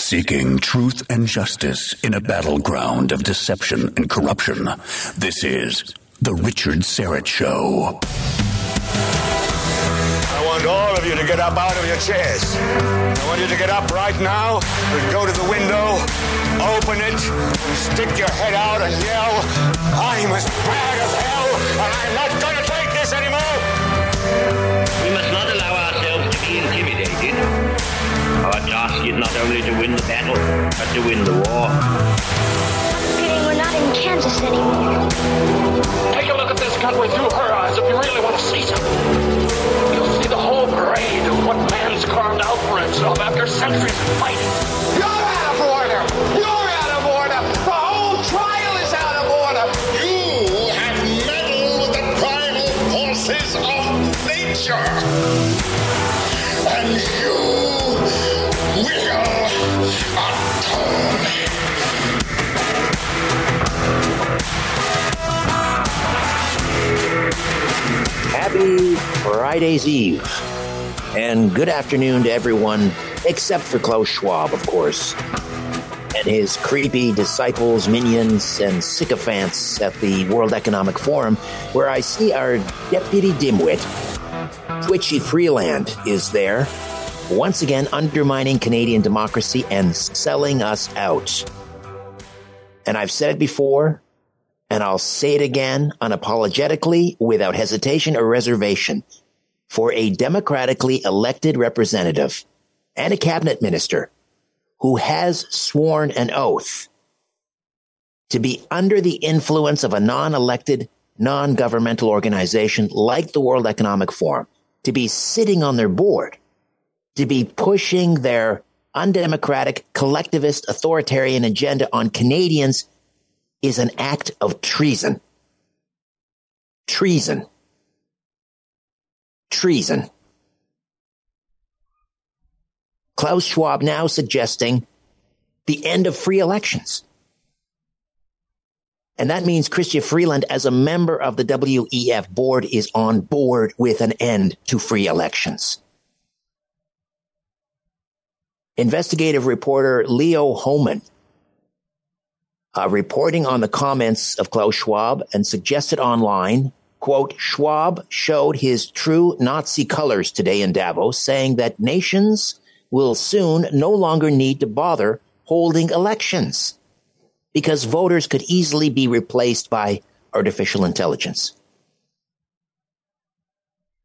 Seeking truth and justice in a battleground of deception and corruption. This is The Richard Syrett Show. I want all of you to get up out of your chairs. I want you to get up right now and go to the window, open it, stick your head out and yell, I'm as bad as hell, and I'm not going to take this anymore. We must not allow ourselves to be intimidated. Our task is not only to win the battle, but to win the war. Forgetting we're not in Kansas anymore. Take a look at this country through her eyes if you really want to see something. You'll see the whole parade of what man's carved out for himself after centuries of fighting. You're out of order! You're out of order! The whole trial is out of order! You have meddled with the primal forces of nature. And you Happy Friday's Eve. And good afternoon to everyone, except for Klaus Schwab, of course, and his creepy disciples, minions, and sycophants at the World Economic Forum, where I see our deputy dimwit, Twitchy Freeland, is there, once again undermining Canadian democracy and selling us out. And I've said it before, and I'll say it again unapologetically, without hesitation or reservation. For a democratically elected representative and a cabinet minister who has sworn an oath to be under the influence of a non-elected, non-governmental organization like the World Economic Forum, to be sitting on their board, to be pushing their undemocratic, collectivist, authoritarian agenda on Canadians is an act of treason. Treason. Treason. Klaus Schwab now suggesting the end of free elections. And that means Chrystia Freeland, as a member of the WEF board, is on board with an end to free elections. Investigative reporter Leo Hohmann uh, reporting on the comments of Klaus Schwab and suggested online, quote, Schwab showed his true Nazi colors today in Davos, saying that nations will soon no longer need to bother holding elections because voters could easily be replaced by artificial intelligence.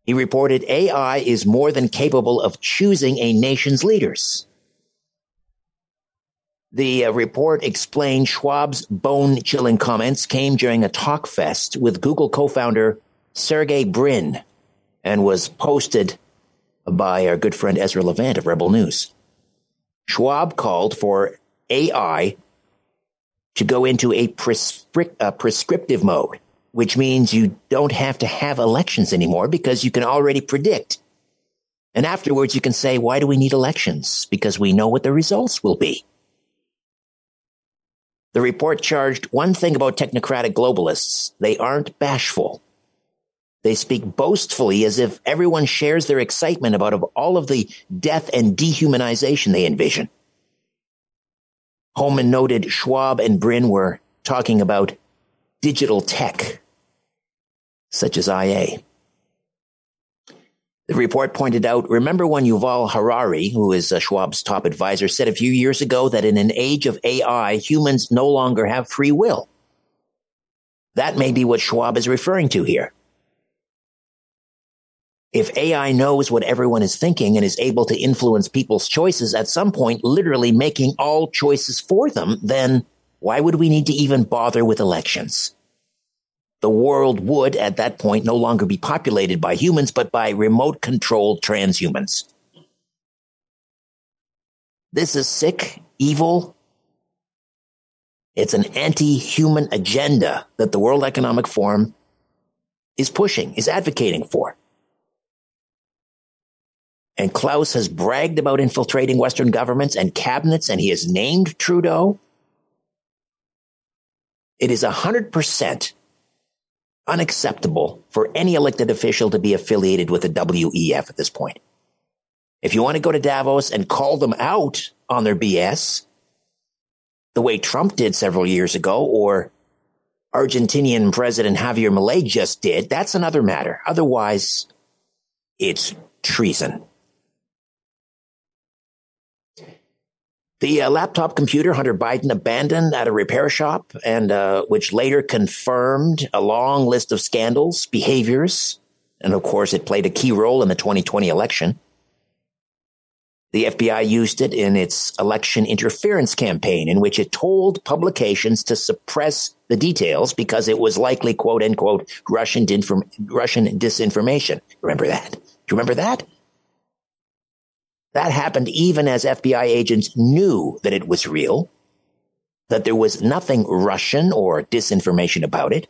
He reported AI is more than capable of choosing a nation's leaders. The uh, report explained Schwab's bone chilling comments came during a talk fest with Google co founder Sergey Brin and was posted by our good friend Ezra Levant of Rebel News. Schwab called for AI to go into a prescrip- uh, prescriptive mode, which means you don't have to have elections anymore because you can already predict. And afterwards, you can say, why do we need elections? Because we know what the results will be. The report charged one thing about technocratic globalists. They aren't bashful. They speak boastfully as if everyone shares their excitement about all of the death and dehumanization they envision. Hohmann noted Schwab and Brin were talking about digital tech, such as IA. The report pointed out, remember when Yuval Harari, who is uh, Schwab's top advisor, said a few years ago that in an age of AI, humans no longer have free will. That may be what Schwab is referring to here. If AI knows what everyone is thinking and is able to influence people's choices at some point, literally making all choices for them, then why would we need to even bother with elections? The world would at that point no longer be populated by humans, but by remote controlled transhumans. This is sick, evil. It's an anti-human agenda that the World Economic Forum is pushing, is advocating for. And Klaus has bragged about infiltrating Western governments and cabinets, and he has named Trudeau. It is 100% unacceptable for any elected official to be affiliated with the WEF at this point. If you want to go to Davos and call them out on their BS the way Trump did several years ago or Argentinian President Javier Milei just did, that's another matter. Otherwise, it's treason. The uh, laptop computer Hunter Biden abandoned at a repair shop, and uh, which later confirmed a long list of scandals, behaviors, and of course, it played a key role in the 2020 election. The FBI used it in its election interference campaign, in which it told publications to suppress the details because it was likely, quote unquote, Russian, Russian disinformation. Remember that? Do you remember that? That happened even as FBI agents knew that it was real, that there was nothing Russian or disinformation about it.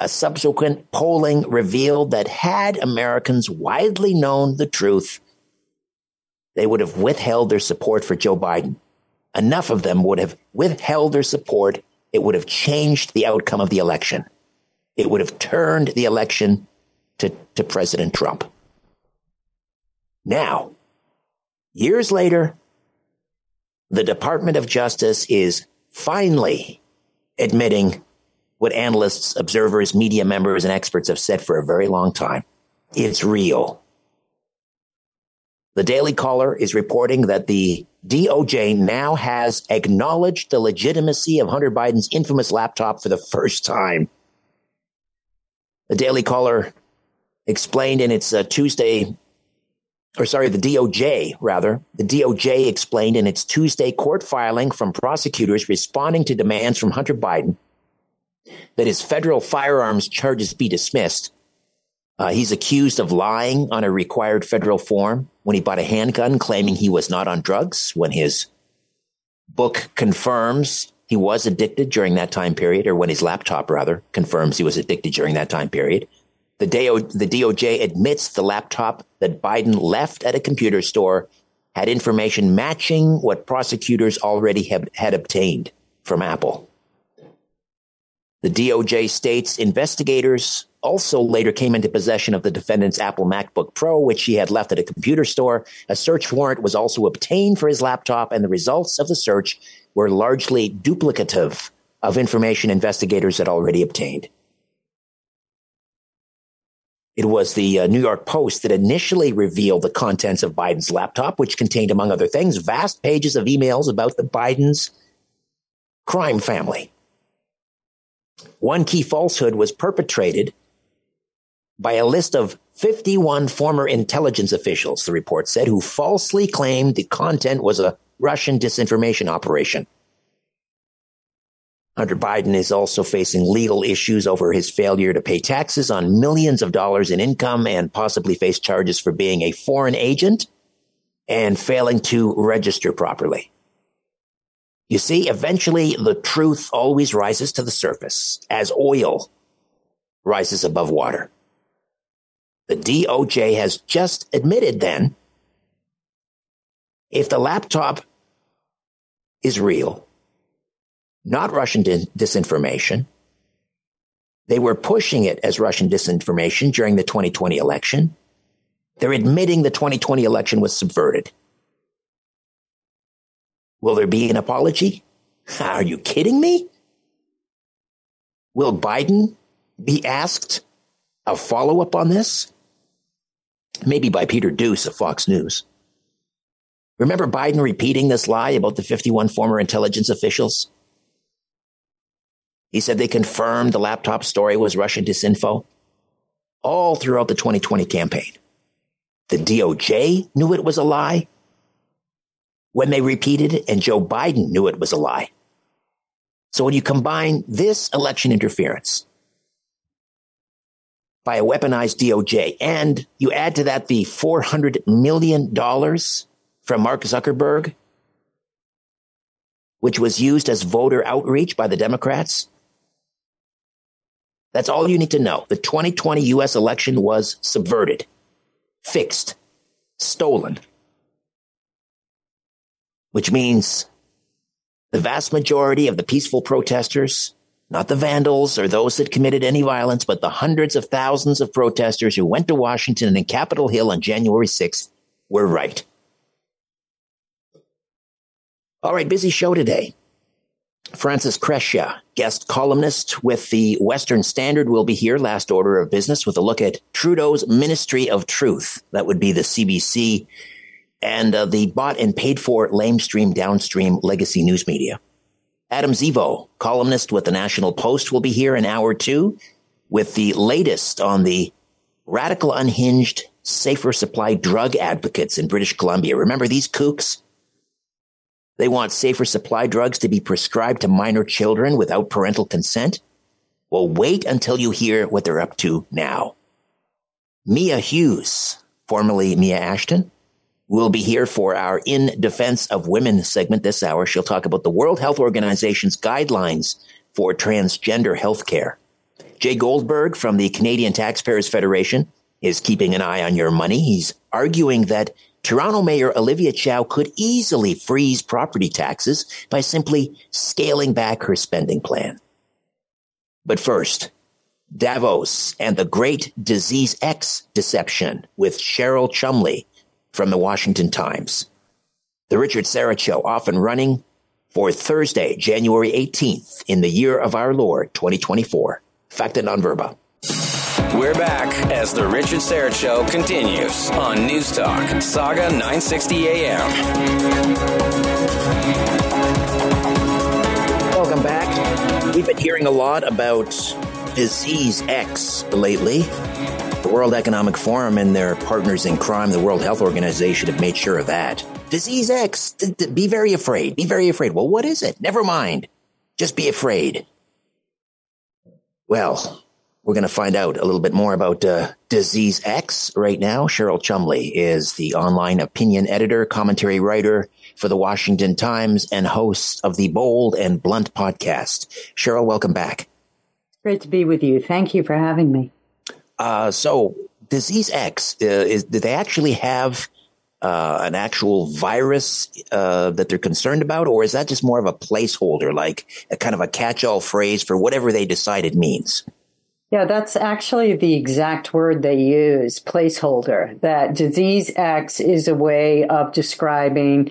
A subsequent polling revealed that had Americans widely known the truth, they would have withheld their support for Joe Biden. Enough of them would have withheld their support. It would have changed the outcome of the election. It would have turned the election to, to President Trump. Now, Years later, the Department of Justice is finally admitting what analysts, observers, media members, and experts have said for a very long time. It's real. The Daily Caller is reporting that the DOJ now has acknowledged the legitimacy of Hunter Biden's infamous laptop for the first time. The Daily Caller explained in its uh, Tuesday or sorry, the DOJ, rather, the DOJ explained in its Tuesday court filing from prosecutors responding to demands from Hunter Biden that his federal firearms charges be dismissed. Uh, he's accused of lying on a required federal form when he bought a handgun, claiming he was not on drugs, when his book confirms he was addicted during that time period, or when his laptop, rather, confirms he was addicted during that time period. The, the DOJ admits the laptop that Biden left at a computer store had information matching what prosecutors already have, had obtained from Apple. The DOJ states investigators also later came into possession of the defendant's Apple MacBook Pro, which he had left at a computer store. A search warrant was also obtained for his laptop, and the results of the search were largely duplicative of information investigators had already obtained. It was the uh, New York Post that initially revealed the contents of Biden's laptop, which contained, among other things, vast pages of emails about the Biden's crime family. One key falsehood was perpetrated by a list of 51 former intelligence officials, the report said, who falsely claimed the content was a Russian disinformation operation. Hunter Biden is also facing legal issues over his failure to pay taxes on millions of dollars in income and possibly face charges for being a foreign agent and failing to register properly. You see, eventually the truth always rises to the surface as oil rises above water. The DOJ has just admitted then if the laptop is real, not Russian disinformation. They were pushing it as Russian disinformation during the 2020 election. They're admitting the 2020 election was subverted. Will there be an apology? Are you kidding me? Will Biden be asked a follow up on this? Maybe by Peter Doocy of Fox News. Remember Biden repeating this lie about the 51 former intelligence officials? He said they confirmed the laptop story was Russian disinfo all throughout the 2020 campaign. The DOJ knew it was a lie when they repeated it, and Joe Biden knew it was a lie. So when you combine this election interference by a weaponized DOJ, and you add to that the $400 million from Mark Zuckerberg, which was used as voter outreach by the Democrats, that's all you need to know. The 2020 US election was subverted, fixed, stolen, which means the vast majority of the peaceful protesters, not the vandals or those that committed any violence, but the hundreds of thousands of protesters who went to Washington and Capitol Hill on January 6th were right. All right, busy show today. Francis Crescia, guest columnist with the Western Standard, will be here. Last order of business with a look at Trudeau's Ministry of Truth. That would be the CBC and uh, the bought and paid for lamestream downstream legacy news media. Adam Zivo, columnist with the National Post, will be here in hour two with the latest on the radical unhinged safer supply drug advocates in British Columbia. Remember these kooks? They want safer supply drugs to be prescribed to minor children without parental consent? Well, wait until you hear what they're up to now. Mia Hughes, formerly Mia Ashton, will be here for our In Defense of Women segment this hour. She'll talk about the World Health Organization's guidelines for transgender health care. Jay Goldberg from the Canadian Taxpayers Federation is keeping an eye on your money. He's arguing that Toronto Mayor Olivia Chow could easily freeze property taxes by simply scaling back her spending plan. But first, Davos and the Great Disease X Deception with Cheryl Chumley from the Washington Times. The Richard Syrett Show off and running for Thursday, January 18th in the year of our Lord, 2024. Facta non verba. We're back as the Richard Syrett Show continues on News Talk, Saga 960 AM. Welcome back. We've been hearing a lot about Disease X lately. The World Economic Forum and their partners in crime, the World Health Organization, have made sure of that. Disease X, be very afraid. Be very afraid. Well, what is it? Never mind. Just be afraid. Well, we're going to find out a little bit more about uh, Disease X right now. Cheryl Chumley is the online opinion editor, commentary writer for the Washington Times, and host of the Bold and Blunt podcast. Cheryl, welcome back. Great to be with you. Thank you for having me. Uh, so, Disease X, uh, is, do they actually have uh, an actual virus uh, that they're concerned about, or is that just more of a placeholder, like a kind of a catch-all phrase for whatever they decide it means? Yeah, that's actually the exact word they use, placeholder. That disease X is a way of describing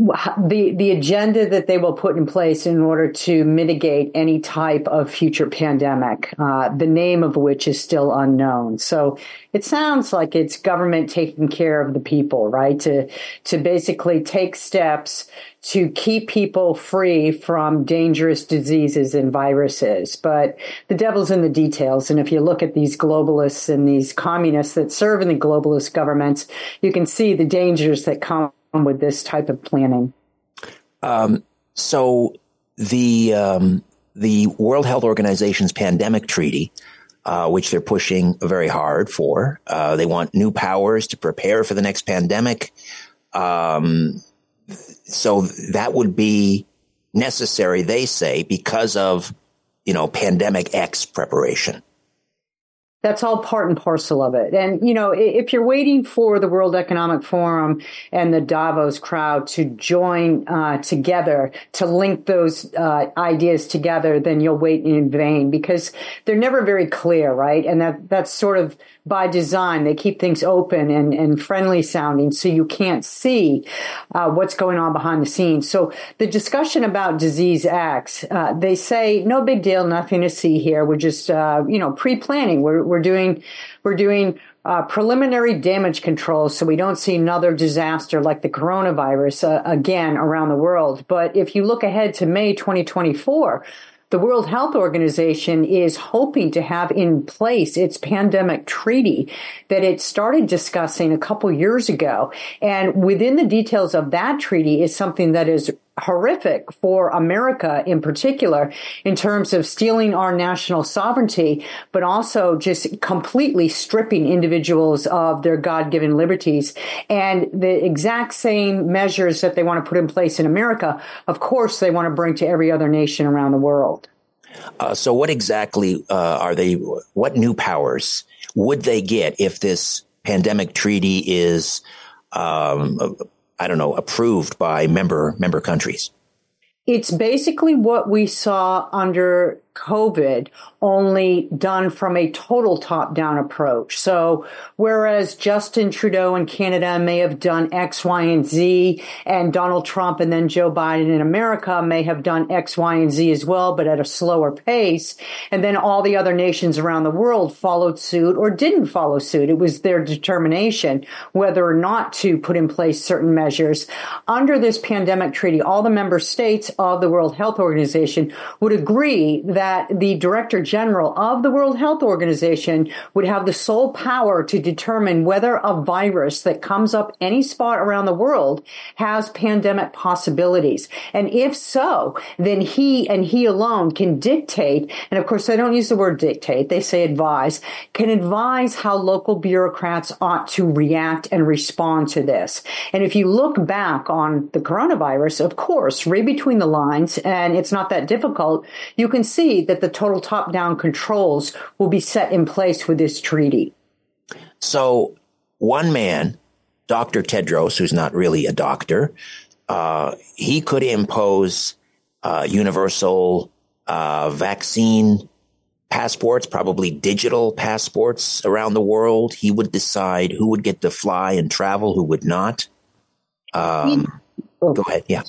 the the agenda that they will put in place in order to mitigate any type of future pandemic, uh, the name of which is still unknown. So it sounds like it's government taking care of the people, right? To to basically take steps to keep people free from dangerous diseases and viruses. But the devil's in the details. And if you look at these globalists and these communists that serve in the globalist governments, you can see the dangers that come with this type of planning. Um, so the um, the World Health Organization's pandemic treaty, uh, which they're pushing very hard for, uh, they want new powers to prepare for the next pandemic. Um, so that would be necessary, they say, because of you know pandemic X preparation. That's all part and parcel of it. And, you know, if you're waiting for the World Economic Forum and the Davos crowd to join uh, together to link those uh, ideas together, then you'll wait in vain because they're never very clear, right? And that, that's sort of by design. They keep things open and, and friendly sounding so you can't see uh, what's going on behind the scenes. So the discussion about disease X, uh, they say, no big deal, nothing to see here. We're just, uh, you know, pre-planning. We're, we're doing, we're doing uh, preliminary damage control so we don't see another disaster like the coronavirus uh, again around the world. But if you look ahead to May 2024, the World Health Organization is hoping to have in place its pandemic treaty that it started discussing a couple years ago. And within the details of that treaty is something that is horrific for America in particular in terms of stealing our national sovereignty, but also just completely stripping individuals of their God-given liberties. And the exact same measures that they want to put in place in America, of course, they want to bring to every other nation around the world. Uh, so, what exactly uh, are they? What new powers would they get if this pandemic treaty is um, I don't know, approved by member member countries? It's basically what we saw under COVID only done from a total top down approach. So whereas Justin Trudeau in Canada may have done X, Y, and Z and Donald Trump and then Joe Biden in America may have done X, Y, and Z as well, but at a slower pace. And then all the other nations around the world followed suit or didn't follow suit. It was their determination whether or not to put in place certain measures. Under this pandemic treaty, all the member states of the World Health Organization would agree that the director general of the World Health Organization would have the sole power to determine whether a virus that comes up any spot around the world has pandemic possibilities. And if so, then he and he alone can dictate, and of course they don't use the word dictate, they say advise, can advise how local bureaucrats ought to react and respond to this. And if you look back on the coronavirus, of course, read between the lines, and it's not that difficult, you can see that the total top down controls will be set in place with this treaty. So, one man, Dr. Tedros, who's not really a doctor, uh, he could impose uh, universal uh, vaccine passports, probably digital passports around the world. He would decide who would get to fly and travel, who would not. Um, go ahead. Yeah.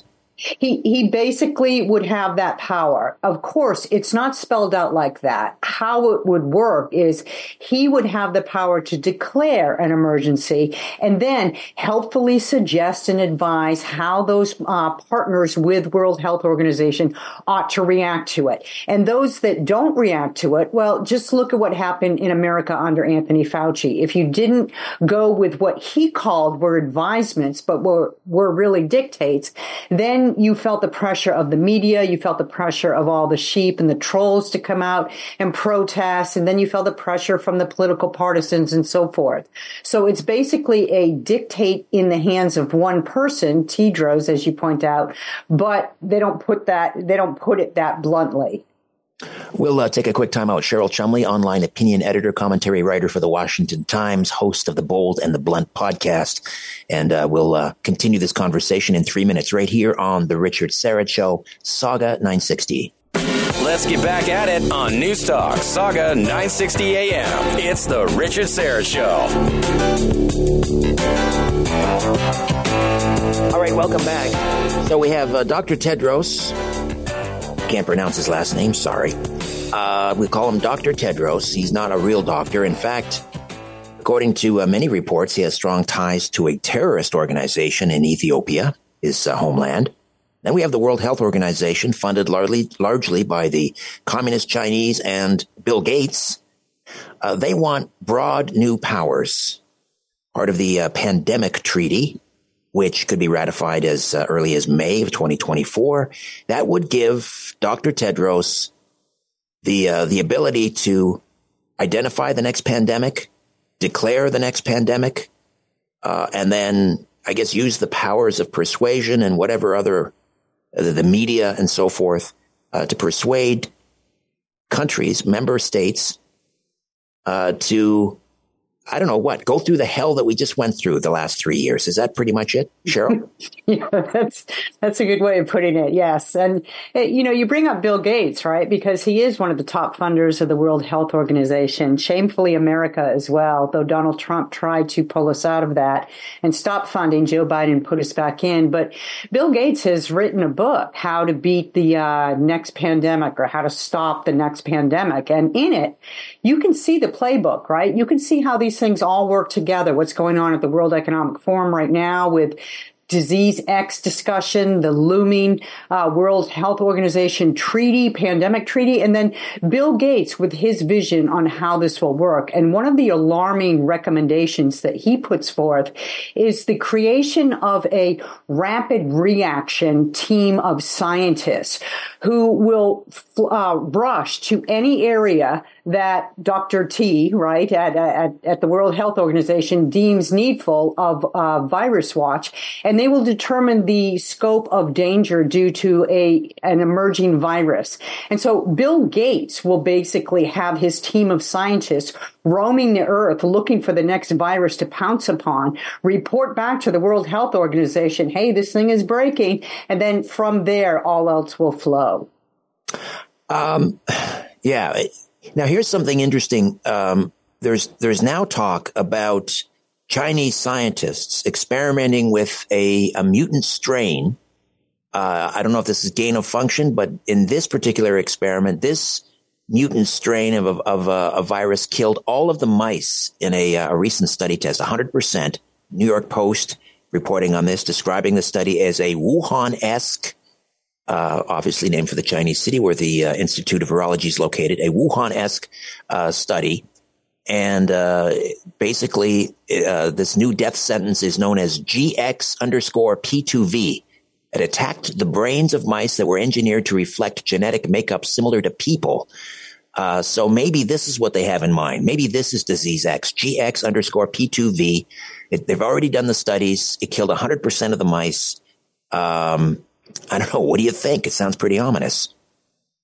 He he basically would have that power. Of course, it's not spelled out like that. How it would work is he would have the power to declare an emergency and then helpfully suggest and advise how those uh, partners with World Health Organization ought to react to it. And those that don't react to it, well, just look at what happened in America under Anthony Fauci. If you didn't go with what he called were advisements, but were were really dictates, then you felt the pressure of the media, you felt the pressure of all the sheep and the trolls to come out and protest, and then you felt the pressure from the political partisans and so forth. So it's basically a dictate in the hands of one person, Tedros, as you point out, but they don't put that, they don't put it that bluntly. We'll uh, take a quick time out. Cheryl Chumley, online opinion editor, commentary writer for the Washington Times, host of the Bold and the Blunt podcast. And uh, we'll uh, continue this conversation in three minutes right here on The Richard Syrett Show, Saga 960. Let's get back at it on News Talk, Saga 960 AM. It's The Richard Syrett Show. All right, welcome back. So we have uh, Dr. Tedros can't pronounce his last name, sorry. Uh, we call him Dr. Tedros. He's not a real doctor. In fact, according to uh, many reports, he has strong ties to a terrorist organization in Ethiopia, his uh, homeland. Then we have the World Health Organization, funded largely, largely by the Communist Chinese and Bill Gates. Uh, they want broad new powers, part of the uh, pandemic treaty, which could be ratified as uh, early as May of 2024. That would give Dr. Tedros the uh, the ability to identify the next pandemic, declare the next pandemic, uh, and then I guess use the powers of persuasion and whatever other the media and so forth uh, to persuade countries, member states, uh, to I don't know what, go through the hell that we just went through the last three years. Is that pretty much it, Cheryl? yeah, that's that's a good way of putting it. Yes, and eh, you know, you bring up Bill Gates, right? Because he is one of the top funders of the World Health Organization. Shamefully, America as well. Though Donald Trump tried to pull us out of that and stop funding, Joe Biden put us back in. But Bill Gates has written a book, "How to Beat the uh, Next Pandemic" or "How to Stop the Next Pandemic," and in it, you can see the playbook, right? You can see how these things all work together. What's going on at the World Economic Forum right now with disease X discussion, the looming uh, World Health Organization treaty, pandemic treaty, and then Bill Gates with his vision on how this will work. And one of the alarming recommendations that he puts forth is the creation of a rapid reaction team of scientists who will uh, rush to any area that Dr. T, right, at, at, at the World Health Organization deems needful of uh, virus watch, and they will determine the scope of danger due to a an emerging virus. And so Bill Gates will basically have his team of scientists roaming the earth looking for the next virus to pounce upon, report back to the World Health Organization, hey, this thing is breaking, and then from there all else will flow. Um, yeah. Now here's something interesting. Um, there's there's now talk about Chinese scientists experimenting with a, a mutant strain. Uh, I don't know if this is gain of function, but in this particular experiment, this mutant strain of, of, a, a virus killed all of the mice in a, a recent study test, 100%. New York Post reporting on this, describing the study as a Wuhan-esque uh, obviously named for the Chinese city where the uh, Institute of Virology is located, a Wuhan-esque uh, study. And uh, basically, uh, this new death sentence is known as GX underscore P2V. It attacked the brains of mice that were engineered to reflect genetic makeup similar to people. Uh, so maybe this is what they have in mind. Maybe this is disease X, GX underscore P2V. It, they've already done the studies. It killed 100% of the mice. Um, I don't know. What do you think? It sounds pretty ominous.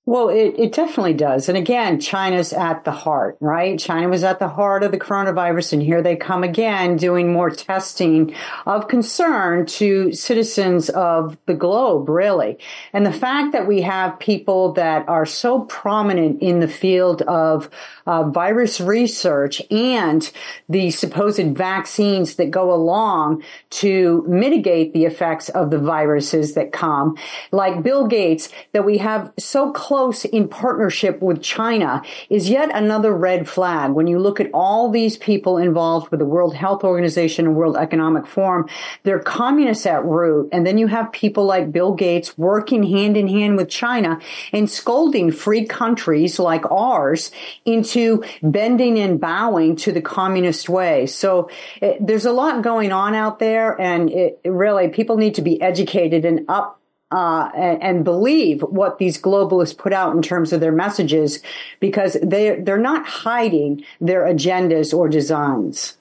Well, it, it definitely does. And again, China's at the heart, right? China was at the heart of the coronavirus, and here they come again doing more testing of concern to citizens of the globe, really. And the fact that we have people that are so prominent in the field of uh, virus research and the supposed vaccines that go along to mitigate the effects of the viruses that come, like Bill Gates, that we have so close close in partnership with China is yet another red flag. When you look at all these people involved with the World Health Organization and World Economic Forum, they're communists at root. And then you have people like Bill Gates working hand in hand with China and scolding free countries like ours into bending and bowing to the communist way. So it, there's a lot going on out there and it, really people need to be educated and up uh, and, and, believe what these globalists put out in terms of their messages because they they're not hiding their agendas or designs.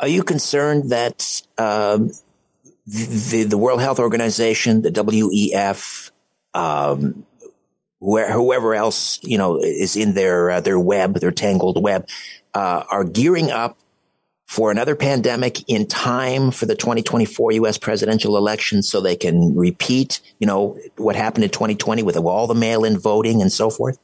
Are you concerned that um, the the World Health Organization, the WEF, um, where, whoever else you know is in their uh, their web, their tangled web, uh, are gearing up for another pandemic in time for the 2024 U.S. presidential election so they can repeat, you know, what happened in 2020 with all the mail-in voting and so forth?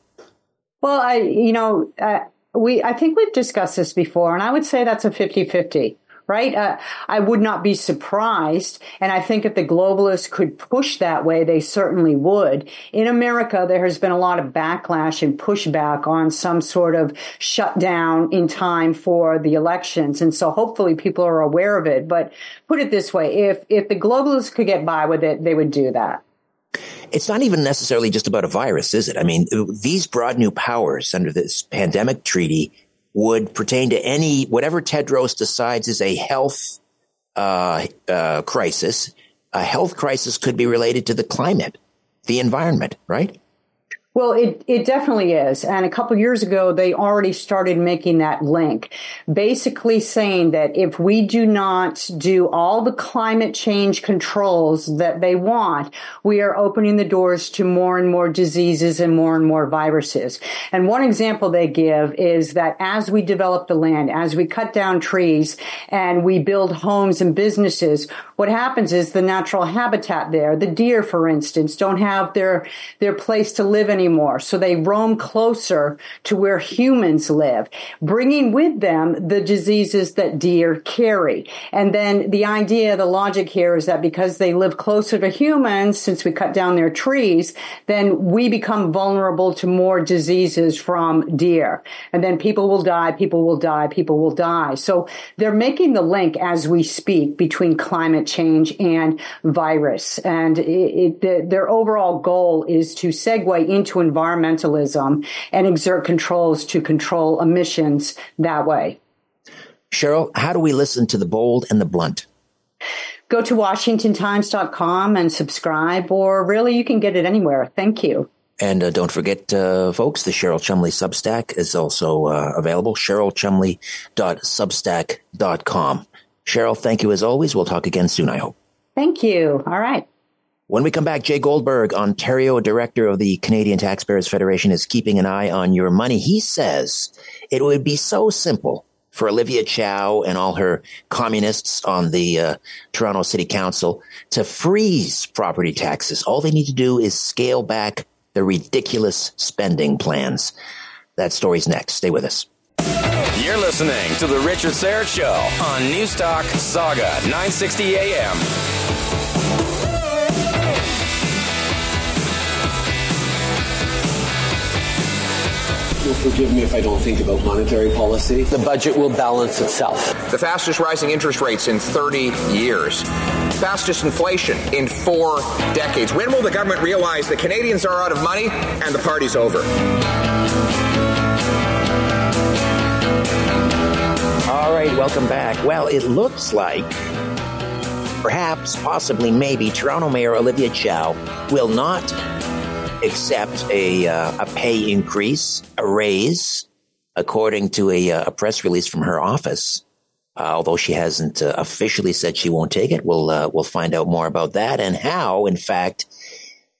Well, I, you know, uh, we, I think we've discussed this before, and I would say that's a 50-50 right? Uh, I would not be surprised. And I think if the globalists could push that way, they certainly would. In America, there has been a lot of backlash and pushback on some sort of shutdown in time for the elections. And so hopefully people are aware of it. But put it this way, if, if the globalists could get by with it, they would do that. It's not even necessarily just about a virus, is it? I mean, these broad new powers under this pandemic treaty would pertain to any whatever Tedros decides is a health uh, uh, crisis. A health crisis could be related to the climate, the environment, right? Well, it, it definitely is. And a couple years ago, they already started making that link, basically saying that if we do not do all the climate change controls that they want, we are opening the doors to more and more diseases and more and more viruses. And one example they give is that as we develop the land, as we cut down trees and we build homes and businesses, what happens is the natural habitat there, the deer, for instance, don't have their, their place to live anymore anymore. So they roam closer to where humans live, bringing with them the diseases that deer carry. And then the idea, the logic here is that because they live closer to humans, since we cut down their trees, then we become vulnerable to more diseases from deer. And then people will die, people will die, people will die. So they're making the link as we speak between climate change and virus. And it, it, the, their overall goal is to segue into to environmentalism and exert controls to control emissions that way. Cheryl, how do we listen to the bold and the blunt? Go to WashingtonTimes.com and subscribe, or really you can get it anywhere. Thank you. And uh, don't forget, uh, folks, the Cheryl Chumley Substack is also uh, available. CherylChumley.substack.com. Cheryl, thank you as always. We'll talk again soon, I hope. Thank you. All right. When we come back, Jay Goldberg, Ontario director of the Canadian Taxpayers Federation, is keeping an eye on your money. He says it would be so simple for Olivia Chow and all her communists on the uh, Toronto City Council to freeze property taxes. All they need to do is scale back the ridiculous spending plans. That story's next. Stay with us. You're listening to The Richard Syrett Show on Newstalk Saga 960 AM. You'll forgive me if I don't think about monetary policy. The budget will balance itself. The fastest rising interest rates in 30 years. Fastest inflation in four decades. When will the government realize that Canadians are out of money and the party's over? All right, welcome back. Well, it looks like perhaps, possibly, maybe Toronto Mayor Olivia Chow will not accept a, uh, a pay increase, a raise, according to a, uh, a press release from her office. Uh, although she hasn't uh, officially said she won't take it, we'll uh, we'll find out more about that and how, in fact,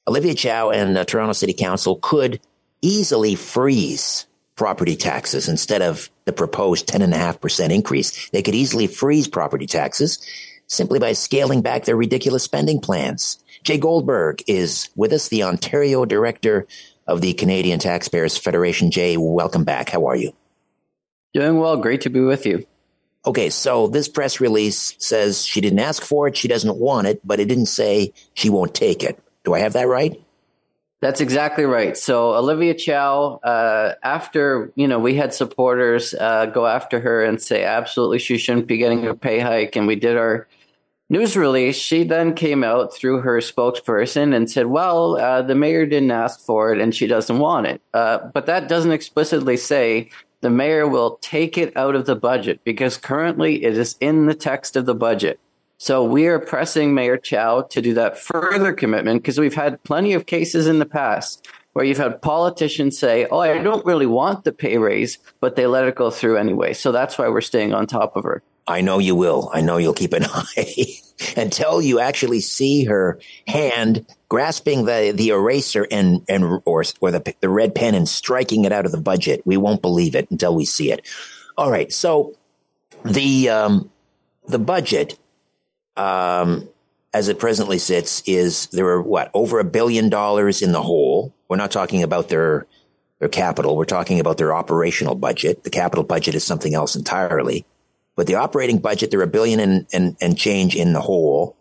Olivia Chow and uh, Toronto City Council could easily freeze property taxes instead of the proposed ten and a half percent increase. They could easily freeze property taxes simply by scaling back their ridiculous spending plans. Jay Goldberg is with us, the Ontario director of the Canadian Taxpayers Federation. Jay, welcome back. How are you? Doing well. Great to be with you. Okay, so this press release says she didn't ask for it, she doesn't want it, but it didn't say she won't take it. Do I have that right? That's exactly right. So Olivia Chow, uh, after you know we had supporters uh, go after her and say absolutely she shouldn't be getting a pay hike, and we did our news release. She then came out through her spokesperson and said, "Well, uh, the mayor didn't ask for it, and she doesn't want it." Uh, but that doesn't explicitly say the mayor will take it out of the budget because currently it is in the text of the budget. So we are pressing Mayor Chow to do that further commitment because we've had plenty of cases in the past where you've had politicians say, Oh, I don't really want the pay raise, but they let it go through anyway. So that's why we're staying on top of her. I know you will. I know you'll keep an eye until you actually see her hand grasping the, the eraser and, and, or, or the, the red pen and striking it out of the budget. We won't believe it until we see it. All right. So the, um, the budget, um, as it presently sits is there are what over a billion dollars in the hole. We're not talking about their, their capital. We're talking about their operational budget. The capital budget is something else entirely. But the operating budget, they're a billion and, and, and change in the hole.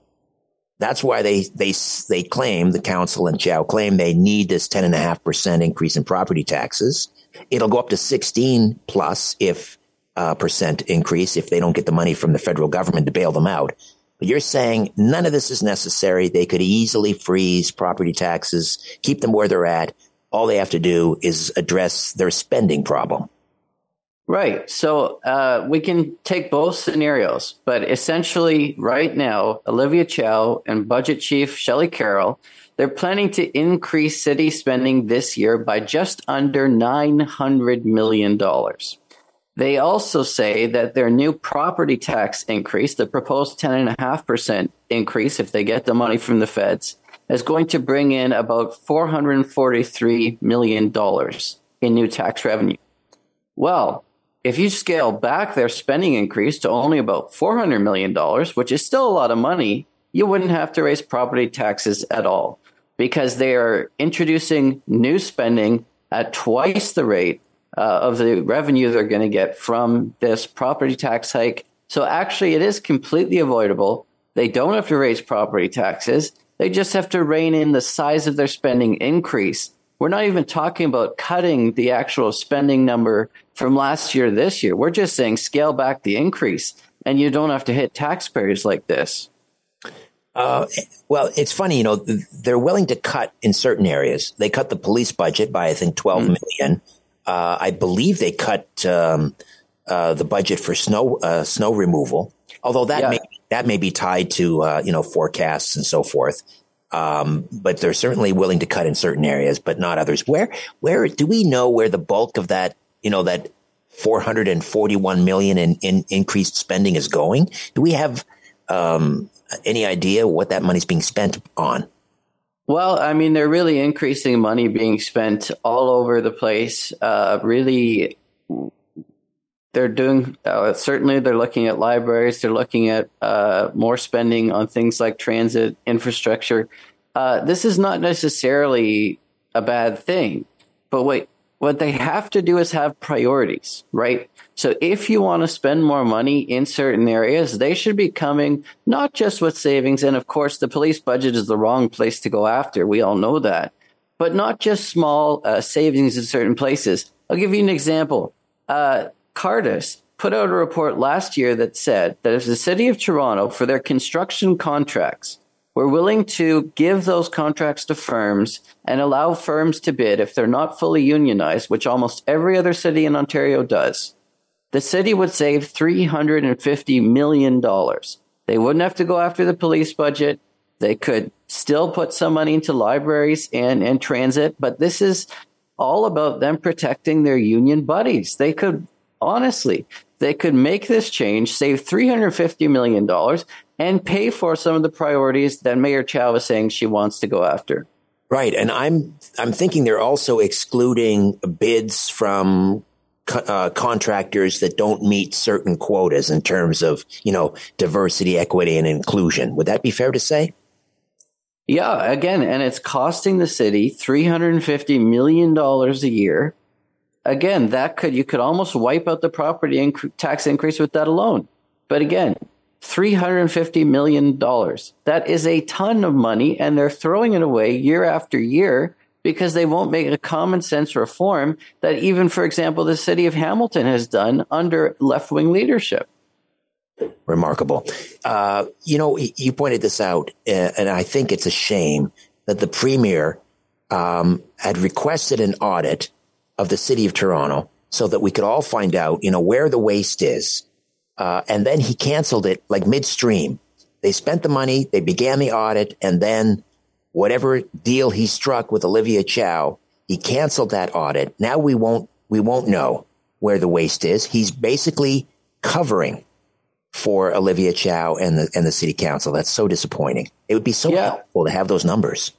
That's why they, they, they claim, the council and Chow claim they need this 10.5% increase in property taxes. It'll go up to 16 plus if, uh, percent increase if they don't get the money from the federal government to bail them out. But you're saying none of this is necessary. They could easily freeze property taxes, keep them where they're at. All they have to do is address their spending problem. Right. So uh, we can take both scenarios, but essentially, right now, Olivia Chow and Budget Chief Shelley Carroll, they're planning to increase city spending this year by just under $900 million. They also say that their new property tax increase, the proposed 10.5% increase if they get the money from the feds, is going to bring in about $443 million in new tax revenue. Well, if you scale back their spending increase to only about $400 million, which is still a lot of money, you wouldn't have to raise property taxes at all because they are introducing new spending at twice the rate uh, of the revenue they're going to get from this property tax hike. So actually, it is completely avoidable. They don't have to raise property taxes. They just have to rein in the size of their spending increase. We're not even talking about cutting the actual spending number from last year to this year. We're just saying scale back the increase, and you don't have to hit taxpayers like this. Uh, well, it's funny, you know, they're willing to cut in certain areas. They cut the police budget by, I think, twelve mm. million. Uh, I believe they cut um, uh, the budget for snow uh, snow removal, although that yeah. may that may be tied to uh, you know forecasts and so forth. Um, but they're certainly willing to cut in certain areas, but not others. Where where do we know where the bulk of that you know that 441 million in, in increased spending is going? Do we have um, any idea what that money's being spent on? Well, I mean, they're really increasing money being spent all over the place. Uh, really, they're doing uh, certainly they're looking at libraries. They're looking at uh, more spending on things like transit infrastructure. Uh, this is not necessarily a bad thing. But wait, what they have to do is have priorities, right? So if you want to spend more money in certain areas, they should be coming not just with savings. And of course, the police budget is the wrong place to go after. We all know that, but not just small uh, savings in certain places. I'll give you an example. Uh, Cardus put out a report last year that said that if the city of Toronto, for their construction contracts, we're willing to give those contracts to firms and allow firms to bid if they're not fully unionized, which almost every other city in Ontario does. The city would save $350 million. They wouldn't have to go after the police budget. They could still put some money into libraries and, and transit, but this is all about them protecting their union buddies. They could, honestly, they could make this change, save $350 million, and pay for some of the priorities that Mayor Chow is saying she wants to go after. Right, and I'm I'm thinking they're also excluding bids from uh, contractors that don't meet certain quotas in terms of you know diversity, equity, and inclusion. Would that be fair to say? Yeah, again, and it's costing the city three hundred and fifty million dollars a year. Again, that could you could almost wipe out the property inc- tax increase with that alone. But again, $350 million. That is a ton of money, and they're throwing it away year after year because they won't make a common sense reform that even, for example, the city of Hamilton has done under left wing leadership. Remarkable. Uh, you know, you pointed this out, and I think it's a shame that the premier um, had requested an audit of the city of Toronto so that we could all find out, you know, where the waste is uh, and then he canceled it like midstream. They spent the money, they began the audit, and then whatever deal he struck with Olivia Chow, he canceled that audit. Now we won't we won't know where the waste is. He's basically covering for Olivia Chow and the and the city council. That's so disappointing. It would be so yeah. helpful to have those numbers.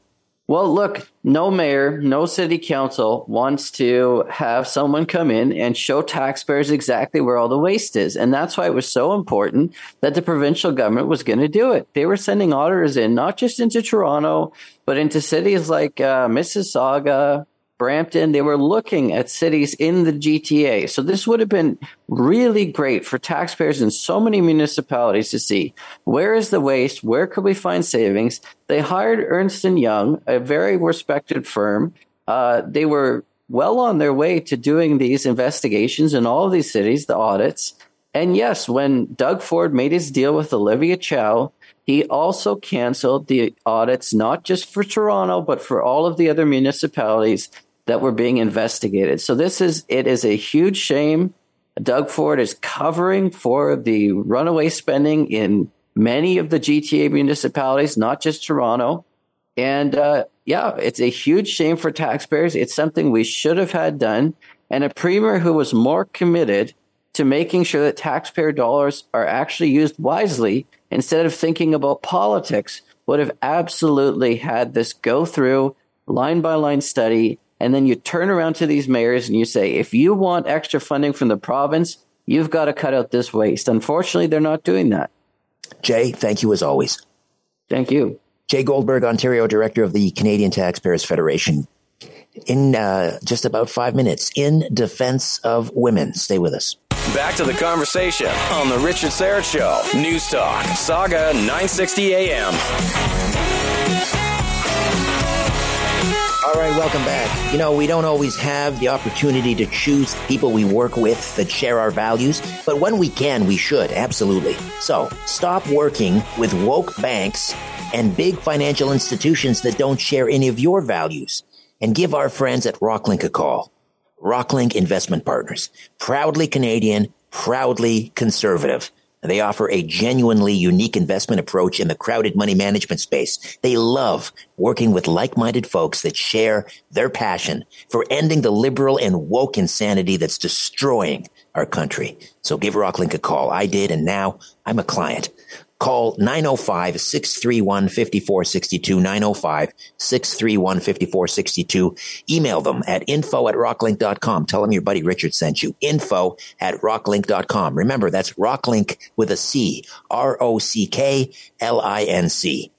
Well, look, no mayor, no city council wants to have someone come in and show taxpayers exactly where all the waste is. And that's why it was so important that the provincial government was going to do it. They were sending auditors in, not just into Toronto, but into cities like uh, Mississauga, Brampton, they were looking at cities in the GTA. So this would have been really great for taxpayers in so many municipalities to see where is the waste, where could we find savings. They hired Ernst and Young, a very respected firm. Uh, they were well on their way to doing these investigations in all of these cities, the audits. And yes, when Doug Ford made his deal with Olivia Chow, he also canceled the audits, not just for Toronto, but for all of the other municipalities that were being investigated. So this is it is a huge shame. Doug Ford is covering for the runaway spending in many of the GTA municipalities, not just Toronto. And uh, yeah, it's a huge shame for taxpayers. It's something we should have had done. And a premier who was more committed to making sure that taxpayer dollars are actually used wisely instead of thinking about politics would have absolutely had this go through line by line study and then you turn around to these mayors and you say, if you want extra funding from the province, you've got to cut out this waste. Unfortunately, they're not doing that. Jay, thank you as always. Thank you. Jay Goldberg, Ontario Director of the Canadian Taxpayers Federation. In uh, just about five minutes, in defense of women. Stay with us. Back to the conversation on The Richard Syrett Show. News Talk, Sauga 960 AM. All right, welcome back. You know, we don't always have the opportunity to choose people we work with that share our values, but when we can, we should, absolutely. So stop working with woke banks and big financial institutions that don't share any of your values and give our friends at Rocklinc a call. Rocklinc Investment Partners, proudly Canadian, proudly conservative. They offer a genuinely unique investment approach in the crowded money management space. They love working with like-minded folks that share their passion for ending the liberal and woke insanity that's destroying our country. So give Rocklinc a call. I did, and now I'm a client. Call 905 631 5462. 905 631 5462. Email them at info at rocklinc.com. Tell them your buddy Richard sent you. Info at rocklinc.com. Remember, that's rocklinc with a C. R O C K L I N C.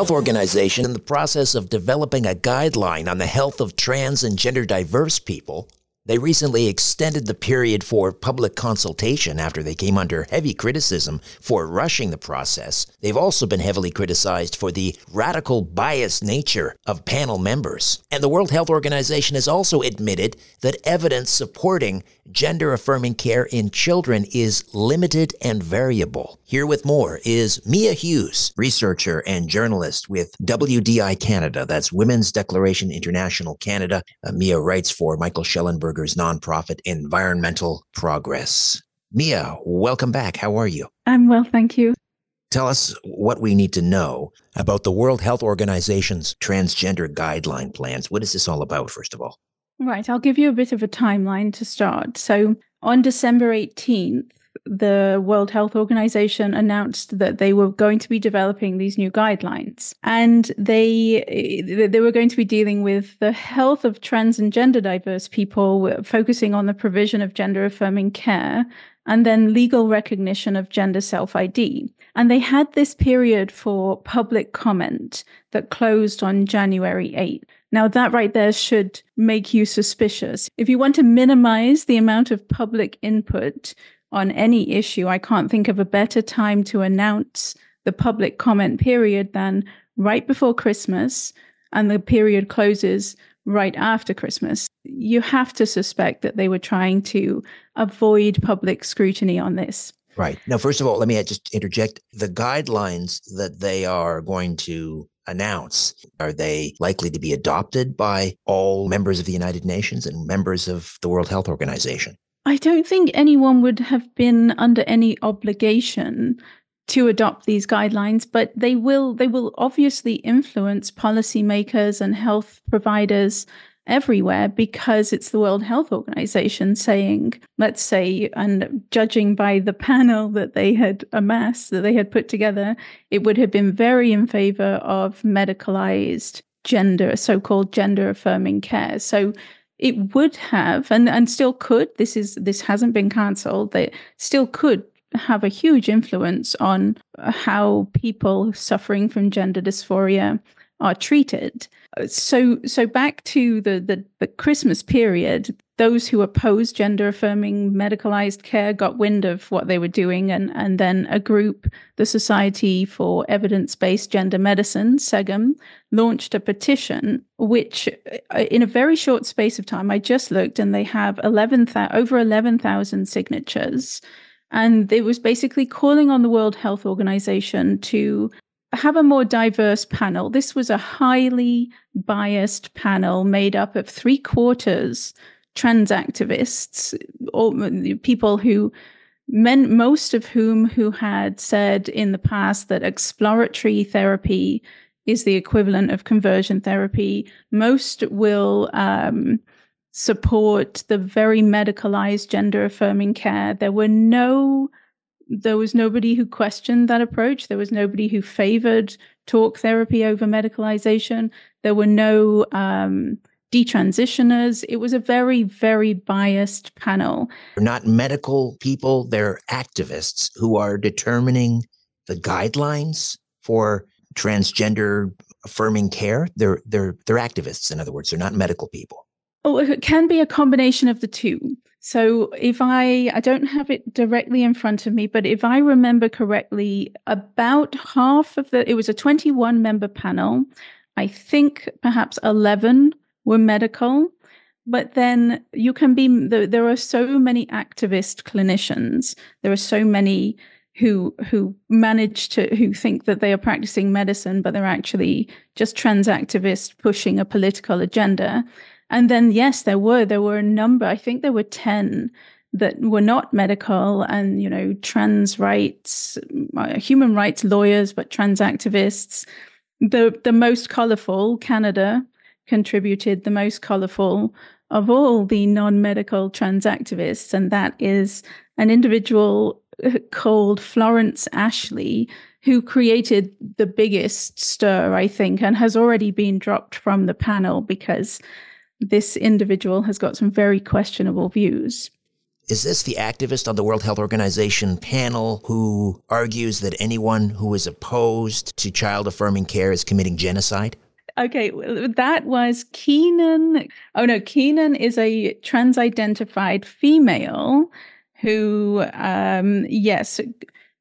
Health Organization, in the process of developing a guideline on the health of trans and gender diverse people, they recently extended the period for public consultation after they came under heavy criticism for rushing the process. They've also been heavily criticized for the radical biased nature of panel members. And the World Health Organization has also admitted that evidence supporting gender affirming care in children is limited and variable. Here with more is Mia Hughes, researcher and journalist with WDI Canada. That's Women's Declaration International Canada. Uh, Mia writes for Michael Shellenberger's nonprofit Environmental Progress. Mia, welcome back. How are you? I'm well, thank you. Tell us what we need to know about the World Health Organization's transgender guideline plans. What is this all about, first of all? Right, I'll give you a bit of a timeline to start. So, on December 18th, the World Health Organization announced that they were going to be developing these new guidelines and they eh, they were going to be dealing with the health of trans and gender diverse people focusing on the provision of gender affirming care and then legal recognition of gender self ID. And they had this period for public comment that closed on January 8. Now, that right there should make you suspicious. If you want to minimize the amount of public input on any issue, I can't think of a better time to announce the public comment period than right before Christmas, and the period closes right after Christmas. You have to suspect that they were trying to avoid public scrutiny on this. Right. Now, first of all, let me just interject. The guidelines that they are going to announce, are they likely to be adopted by all members of the United Nations and members of the World Health Organization? I don't think anyone would have been under any obligation to adopt these guidelines, but they will they will obviously influence policymakers and health providers everywhere because it's the World Health Organization saying, let's say, and judging by the panel that they had amassed, that they had put together, it would have been very in favor of medicalized gender, so called gender affirming care. So it would have and, and still could this is this hasn't been cancelled they still could have a huge influence on how people suffering from gender dysphoria are treated. So, so back to the, the, the Christmas period, those who opposed gender affirming medicalized care got wind of what they were doing, and, and then a group, the Society for Evidence Based Gender Medicine, SEGM, launched a petition, which uh, in a very short space of time, I just looked and they have 11, over 11,000 signatures. And it was basically calling on the World Health Organization to have a more diverse panel. This was a highly biased panel made up of three quarters trans activists, people who men, most of whom who had said in the past that exploratory therapy is the equivalent of conversion therapy. Most will um, support the very medicalized gender affirming care. There were no there was nobody who questioned that approach. There was nobody who favored talk therapy over medicalization. There were no um, detransitioners. It was a very, very biased panel. They're not medical people, they're activists who are determining the guidelines for transgender affirming care. They're they're they're activists, in other words. They're not medical people. Oh, it can be a combination of the two. So if I I don't have it directly in front of me, but if I remember correctly, about half of the it was a 21 member panel. I think perhaps 11 were medical, but then you can be there are so many activist clinicians. There are so many who who manage to who think that they are practicing medicine but they're actually just trans activists pushing a political agenda and then, yes, there were, there were a number, I think there were 10 that were not medical and, you know, trans rights, uh, human rights lawyers, but trans activists. The, the most colorful, Canada contributed the most colorful of all the non medical trans activists. And that is an individual uh, called Florence Ashley, who created the biggest stir, I think, and has already been dropped from the panel because this individual has got some very questionable views. Is this the activist on the World Health Organization panel who argues that anyone who is opposed to child affirming care is committing genocide? Okay, that was Keenan. Oh no, Keenan is a trans identified female who, um, yes,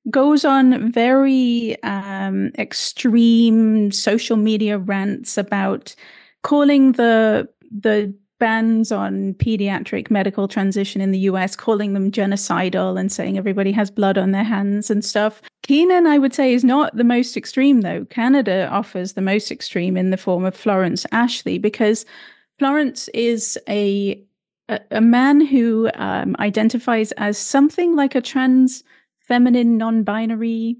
goes on very um, extreme social media rants about calling the the bans on pediatric medical transition in the US, calling them genocidal and saying everybody has blood on their hands and stuff. Keenan, I would say, is not the most extreme, though. Canada offers the most extreme in the form of Florence Ashley, because Florence is a a, man who um, identifies as something like a trans feminine non-binary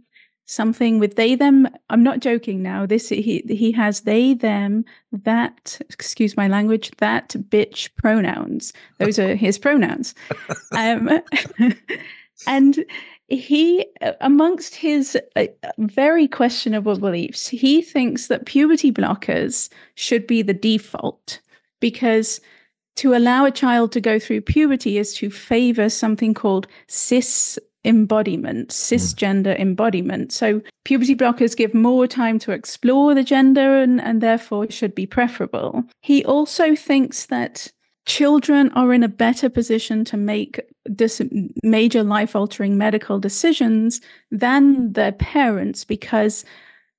something with they them. I'm not joking now. This he he has they them that excuse my language that bitch pronouns. Those are his pronouns. Um, and he amongst his uh, very questionable beliefs he thinks that puberty blockers should be the default because to allow a child to go through puberty is to favor something called cis embodiment, cisgender mm. embodiment. So puberty blockers give more time to explore the gender and, and therefore should be preferable. He also thinks that children are in a better position to make dis- major life altering medical decisions than their parents because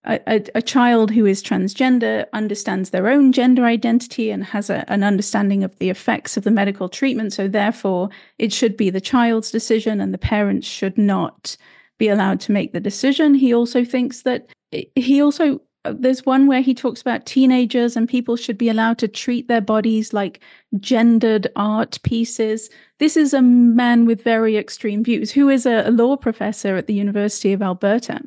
a, a, child who is transgender understands their own gender identity and has a, an understanding of the effects of the medical treatment. So, therefore, it should be the child's decision, and the parents should not be allowed to make the decision. He also thinks that he also uh, there's one where he talks about teenagers and people should be allowed to treat their bodies like gendered art pieces. This is a man with very extreme views who is a law professor at the University of Alberta.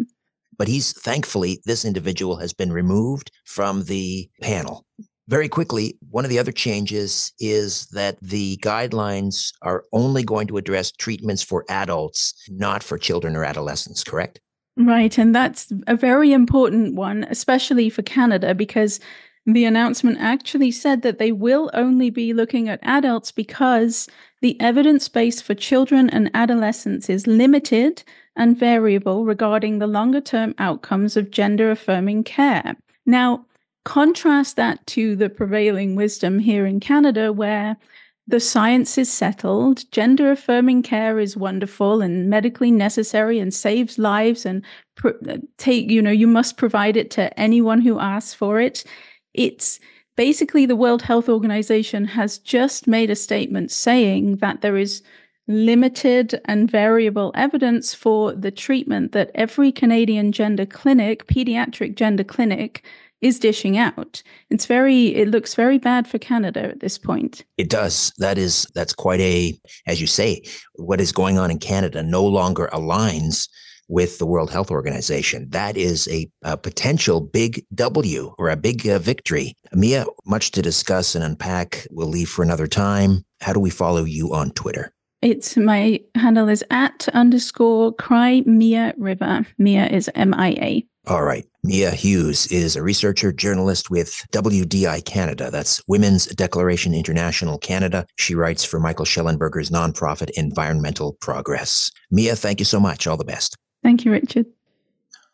But he's thankfully, this individual has been removed from the panel. Very quickly, one of the other changes is that the guidelines are only going to address treatments for adults, not for children or adolescents, correct? Right. And that's a very important one, especially for Canada, because the announcement actually said that they will only be looking at adults because the evidence base for children and adolescents is limited and variable regarding the longer term outcomes of gender affirming care. Now, contrast that to the prevailing wisdom here in Canada, where the science is settled, gender affirming care is wonderful and medically necessary and saves lives and pr- uh, take, you know, you must provide it to anyone who asks for it. It's basically the World Health Organization has just made a statement saying that there is limited and variable evidence for the treatment that every Canadian gender clinic, pediatric gender clinic, is dishing out. It's very it looks very bad for Canada at this point. It does. That is that's quite a as you say, what is going on in Canada no longer aligns with the World Health Organization. That is a, a potential big W or a big uh, victory. Mia, much to discuss and unpack. We'll leave for another time. How do we follow you on Twitter? It's my handle is at underscore cry Mia River. Mia is M I A. All right. Mia Hughes is a researcher, journalist with WDI Canada. That's Women's Declaration International Canada. She writes for Michael Shellenberger's nonprofit Environmental Progress. Mia, thank you so much. All the best. Thank you, Richard.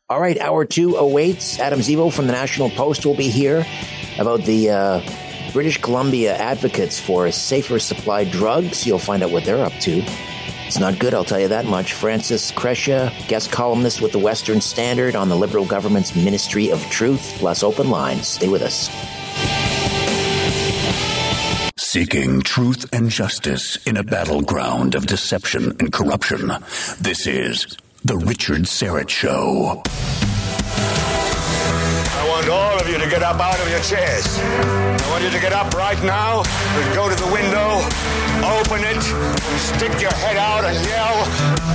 All right. Hour two awaits. Adam Zivo from the National Post will be here about the uh, British Columbia advocates for safer supply drugs. You'll find out what they're up to. It's not good, I'll tell you that much. Francis Crescia, guest columnist with the Western Standard on the Liberal government's Ministry of Truth, plus open lines. Stay with us. Seeking truth and justice in a battleground of deception and corruption. This is The Richard Syrett Show want all of you to get up out of your chairs. I want you to get up right now and go to the window, open it, stick your head out and yell,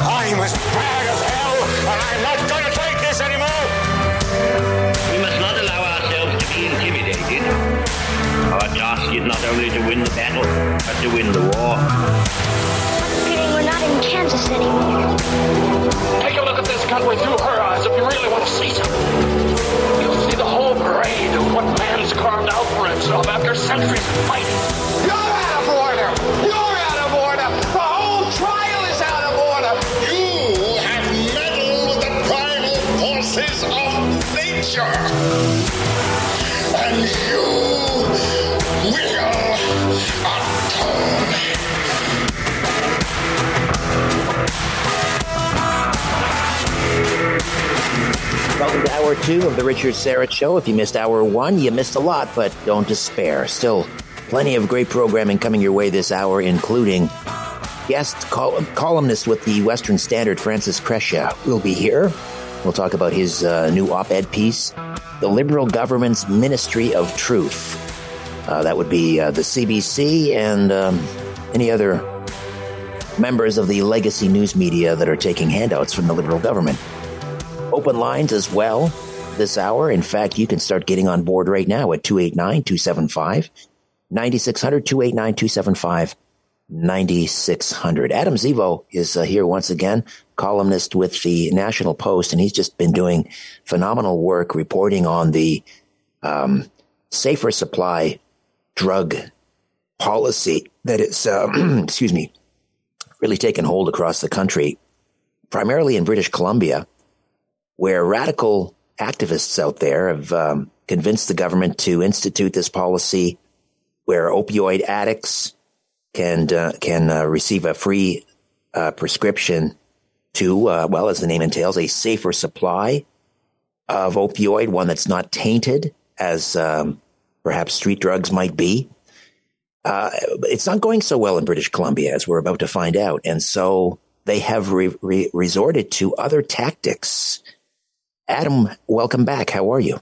I'm as bad as hell, and I'm not going to take this anymore. We must not allow ourselves to be intimidated. Our task is not only to win the battle, but to win the war in Kansas anymore. Take a look at this country through her eyes if you really want to see something. You'll see the whole parade of what man's carved out for himself after centuries of fighting. You're out of order! You're out of order! The whole trial is out of order! You have meddled with the primal forces of nature! And you will tribe! hour two of the Richard Syrett Show. If you missed hour one, you missed a lot, but don't despair. Still plenty of great programming coming your way this hour, including guest col- columnist with the Western Standard, Francis Crescia, will be here. We'll talk about his uh, new op ed piece, The Liberal Government's Ministry of Truth. Uh, that would be uh, the CBC and um, any other members of the legacy news media that are taking handouts from the Liberal government. Open lines as well this hour. In fact, you can start getting on board right now at 289 275 9600 289 275 9600. Adam Zivo is uh, here once again, columnist with the National Post, and he's just been doing phenomenal work reporting on the um, safer supply drug policy that is, uh, excuse me, really taken hold across the country, primarily in British Columbia, where radical activists out there have um, convinced the government to institute this policy where opioid addicts can uh, can uh, receive a free uh, prescription to, uh, well, as the name entails, a safer supply of opioid, one that's not tainted as um, perhaps street drugs might be. Uh, it's not going so well in British Columbia, as we're about to find out, and so they have re- re- resorted to other tactics. Adam, welcome back. How are you?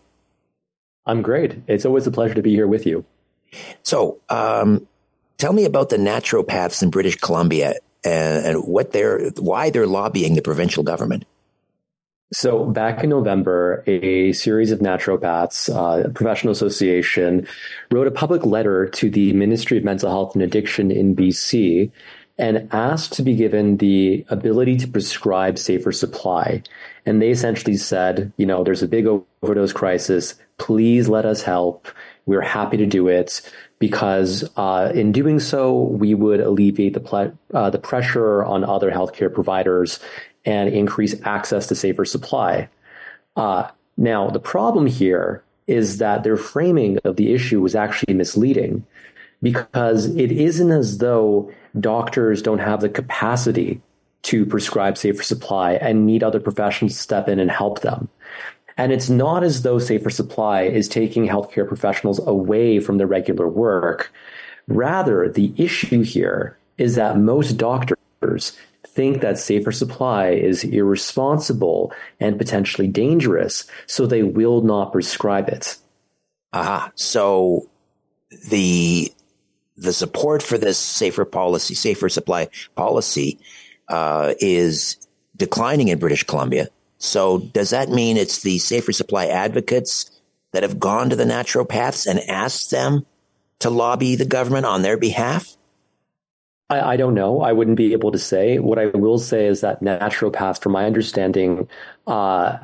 I'm great. It's always a pleasure to be here with you. So, um, tell me about the naturopaths in British Columbia and, and what they're, why they're lobbying the provincial government. So back in November, a series of naturopaths, uh, a professional association, wrote a public letter to the Ministry of Mental Health and Addiction in BC and asked to be given the ability to prescribe safer supply. And they essentially said, you know, there's a big overdose crisis. Please let us help. We're happy to do it because uh, in doing so, we would alleviate the, ple- uh, the pressure on other healthcare providers and increase access to safer supply. Uh, now, the problem here is that their framing of the issue was actually misleading because it isn't as though doctors don't have the capacity to prescribe safer supply and need other professionals to step in and help them. And it's not as though safer supply is taking healthcare professionals away from their regular work. Rather, the issue here is that most doctors think that safer supply is irresponsible and potentially dangerous, so they will not prescribe it. Aha. So the the support for this safer policy, safer supply policy, uh, is declining in British Columbia. So does that mean it's the safer supply advocates that have gone to the naturopaths and asked them to lobby the government on their behalf? I, I, don't know. I wouldn't be able to say. What I will say is that naturopaths, from my understanding, uh,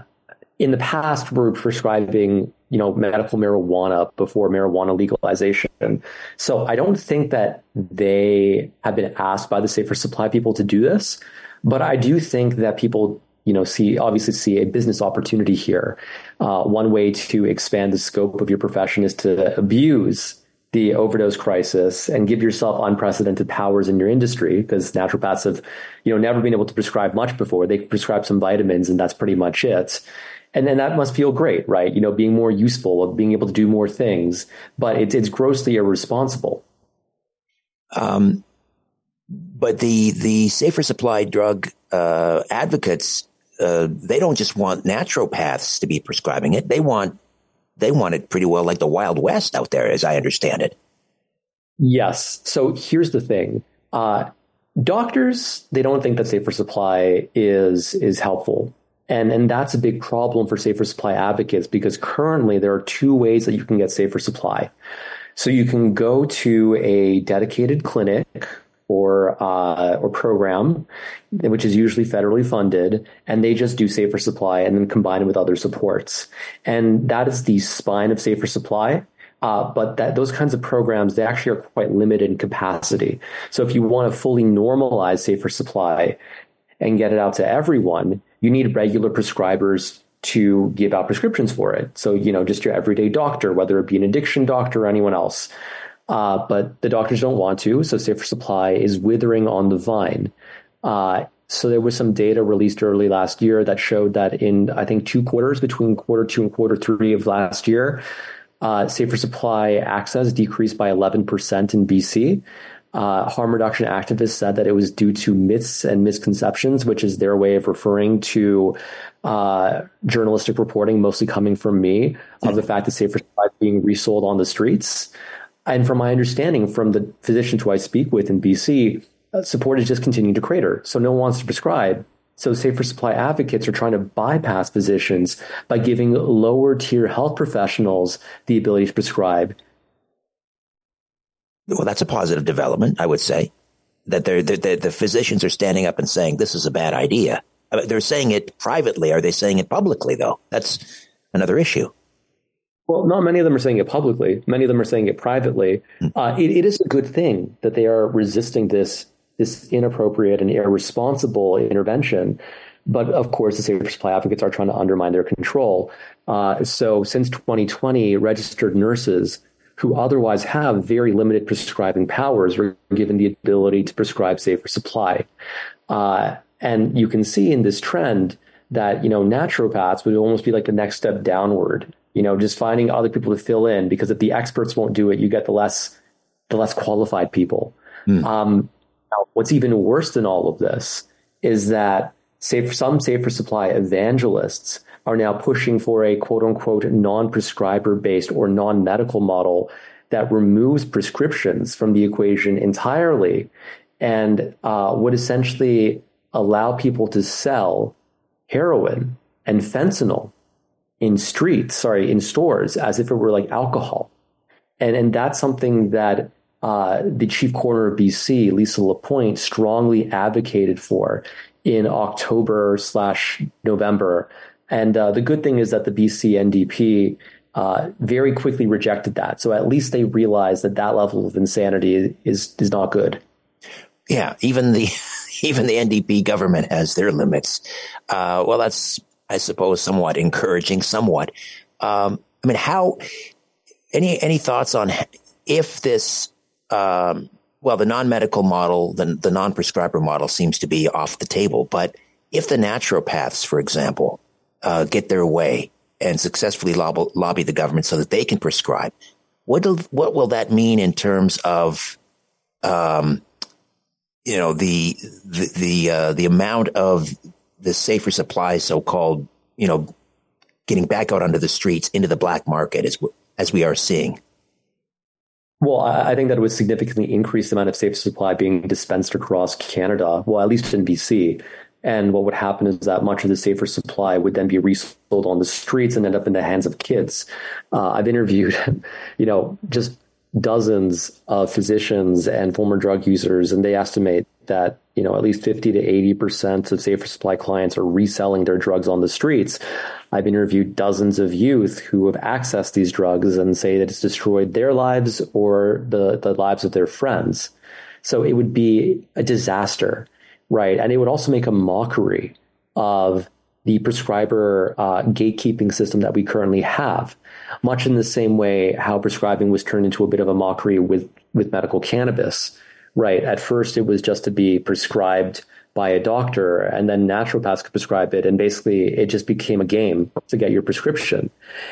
in the past were prescribing, you know, medical marijuana before marijuana legalization. So I don't think that they have been asked by the safer supply people to do this. But I do think that people you know see obviously see a business opportunity here. Uh, one way to expand the scope of your profession is to abuse the overdose crisis and give yourself unprecedented powers in your industry because naturopaths have you know never been able to prescribe much before they prescribe some vitamins and that's pretty much it and then that must feel great right you know being more useful of being able to do more things but it's it's grossly irresponsible um but the the safer supply drug uh, advocates uh, they don't just want naturopaths to be prescribing it they want they want it pretty well like the Wild West out there, as I understand it. Yes. So here's the thing. Uh, doctors, they don't think that safer supply is is helpful. And, and that's a big problem for safer supply advocates because currently there are two ways that you can get safer supply. So you can go to a dedicated clinic or uh, or program, which is usually federally funded, and they just do safer supply and then combine it with other supports, and that is the spine of safer supply. Uh, but that those kinds of programs they actually are quite limited in capacity. So if you want to fully normalize safer supply and get it out to everyone, you need regular prescribers to give out prescriptions for it. So you know just your everyday doctor, whether it be an addiction doctor or anyone else. Uh, but the doctors don't want to, so Safer Supply is withering on the vine. Uh, So there was some data released early last year that showed that in I think two quarters between quarter two and quarter three of last year, uh, safer supply access decreased by 11% in BC. Uh, harm reduction activists said that it was due to myths and misconceptions, which is their way of referring to uh, journalistic reporting, mostly coming from me, of the fact that safer supply is being resold on the streets. And from my understanding from the physicians who I speak with in BC, uh, support is just continuing to crater. So no one wants to prescribe. So safer supply advocates are trying to bypass physicians by giving lower tier health professionals the ability to prescribe. Well, that's a positive development, I would say. That they're, they're, the physicians are standing up and saying this is a bad idea. Uh, they're saying it privately. Are they saying it publicly, though? That's another issue. Well, not many of them are saying it publicly. Many of them are saying it privately. Hmm. Uh, it, it is a good thing that they are resisting this this inappropriate and irresponsible intervention. But of course, the safer supply advocates are trying to undermine their control. Uh, so since 2020, registered nurses who otherwise have very limited prescribing powers were given the ability to prescribe safer supply. Uh, and you can see in this trend that you know naturopaths would almost be like the next step downward you know, just finding other people to fill in because if the experts won't do it, you get the less the less qualified people. Mm. Um, now, what's even worse than all of this is that safe, some safer supply evangelists are now pushing for a quote unquote non prescriber based or non medical model that removes prescriptions from the equation entirely and uh, would essentially allow people to sell heroin and fentanyl in streets, sorry, in stores as if it were like alcohol. And, and that's something that uh, the chief coroner of BC, Lisa Lapointe, strongly advocated for in October slash November. And uh, the good thing is that the BC NDP uh, very quickly rejected that. So at least they realized that that level of insanity is is not good. Yeah, even the even the NDP government has their limits. Uh, well, that's I suppose, somewhat encouraging, somewhat. Um, I mean, how, any, any thoughts on if this, um, well, the non-medical model, the, the non-prescriber model seems to be off the table, but if the naturopaths, for example, uh, get their way and successfully lobby, lobby the government so that they can prescribe, what, do, what will that mean in terms of, um, you know, the, the, the, uh, the amount of the safer supply, so called, you know, getting back out onto the streets into the black market as, as we are seeing? Well, I think that would significantly increase the amount of safe supply being dispensed across Canada, well, at least in BC. And what would happen is that much of the safer supply would then be resold on the streets and end up in the hands of kids. Uh, I've interviewed, you know, just dozens of physicians and former drug users, and they estimate that you know at least 50 to 80 percent of safer supply clients are reselling their drugs on the streets. I've interviewed dozens of youth who have accessed these drugs and say that it's destroyed their lives or the, the lives of their friends. So it would be a disaster right and it would also make a mockery of the prescriber uh, gatekeeping system that we currently have much in the same way how prescribing was turned into a bit of a mockery with with medical cannabis right? At first, it was just to be prescribed by a doctor, and then naturopaths could prescribe it. And basically, it just became a game to get your prescription.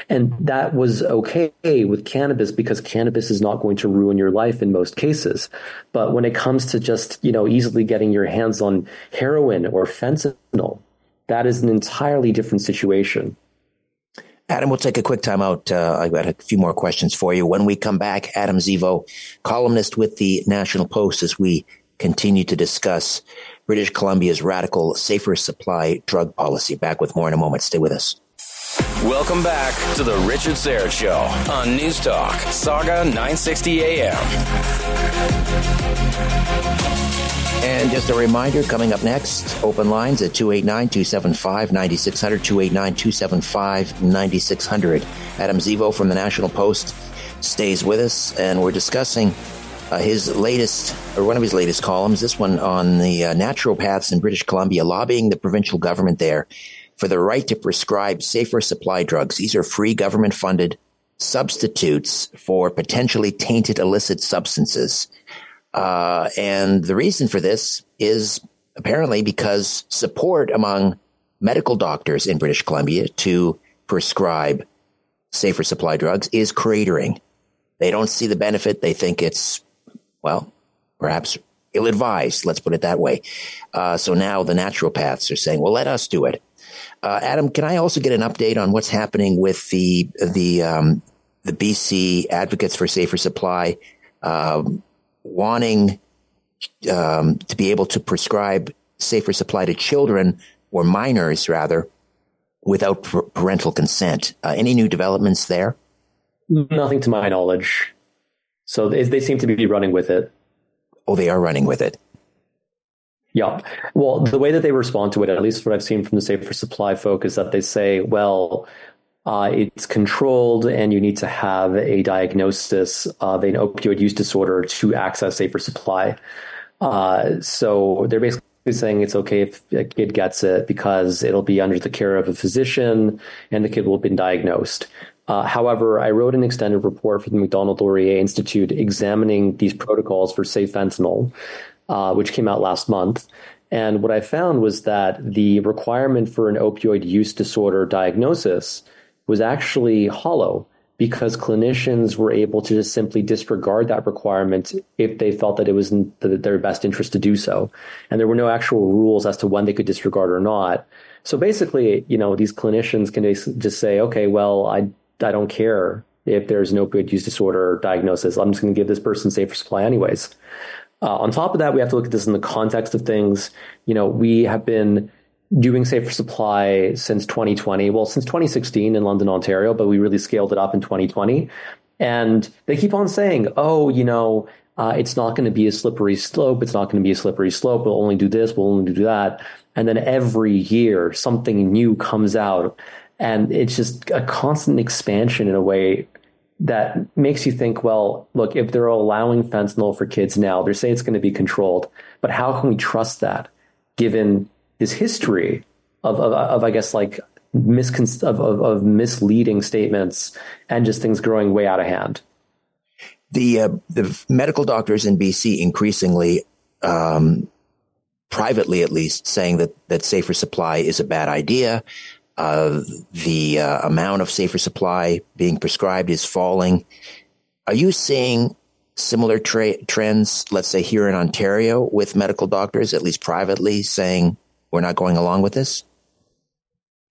And that was okay with cannabis because cannabis is not going to ruin your life in most cases. But when it comes to just, you know, easily getting your hands on heroin or fentanyl, that is an entirely different situation. Adam, we'll take a quick time out. Uh, I've got a few more questions for you. When we come back, Adam Zivo, columnist with the National Post, as we continue to discuss British Columbia's radical safer supply drug policy. Back with more in a moment. Stay with us. Welcome back to the Richard Syrett Show on News Talk, Sauga 960 AM. And just a reminder coming up next, open lines at 289 275 9600, 289 275 9600. Adam Zivo from the National Post stays with us, and we're discussing uh, his latest, or one of his latest columns, this one on the uh, naturopaths in British Columbia lobbying the provincial government there for the right to prescribe safer supply drugs. These are free government funded substitutes for potentially tainted illicit substances. Uh, and the reason for this is apparently because support among medical doctors in British Columbia to prescribe safer supply drugs is cratering. They don't see the benefit. They think it's, well, perhaps ill advised. Let's put it that way. Uh, so now the naturopaths are saying, well, let us do it. Uh, Adam, can I also get an update on what's happening with the the um, the BC Advocates for Safer Supply um, wanting um, to be able to prescribe safer supply to children or minors rather without parental consent? Uh, any new developments there? Nothing to my knowledge. So they, they seem to be running with it. Oh, they are running with it. Yeah. Well, the way that they respond to it, at least what I've seen from the Safer Supply folk, is that they say, well, uh, it's controlled and you need to have a diagnosis of an opioid use disorder to access safer supply. Uh, so they're basically saying it's okay if a kid gets it because it'll be under the care of a physician and the kid will have been diagnosed. Uh, however, I wrote an extended report for the Macdonald-Laurier Institute examining these protocols for safe fentanyl uh, which came out last month. And what I found was that the requirement for an opioid use disorder diagnosis was actually hollow because clinicians were able to just simply disregard that requirement if they felt that it was in their best interest to do so. And there were no actual rules as to when they could disregard or not. So basically, you know, these clinicians can just say, okay, well, I, I don't care if there's no opioid use disorder diagnosis. I'm just going to give this person safer supply anyways. Uh, on top of that, we have to look at this in the context of things. You know, we have been doing safer supply since 2020. Well, since 2016 in London, Ontario, but we really scaled it up in 2020. And they keep on saying, oh, you know, uh, it's not going to be a slippery slope. It's not going to be a slippery slope. We'll only do this. We'll only do that. And then every year, something new comes out. And it's just a constant expansion in a way that makes you think, well, look, if they're allowing fentanyl for kids now, they're saying it's going to be controlled, but how can we trust that given this history of, of, of I guess, like miscon- of, of, of, misleading statements and just things growing way out of hand? The, uh, the medical doctors in BC increasingly, um, privately at least, saying that, that safer supply is a bad idea uh, the uh, amount of safer supply being prescribed is falling. Are you seeing similar tra- trends, let's say here in Ontario, with medical doctors, at least privately, saying we're not going along with this?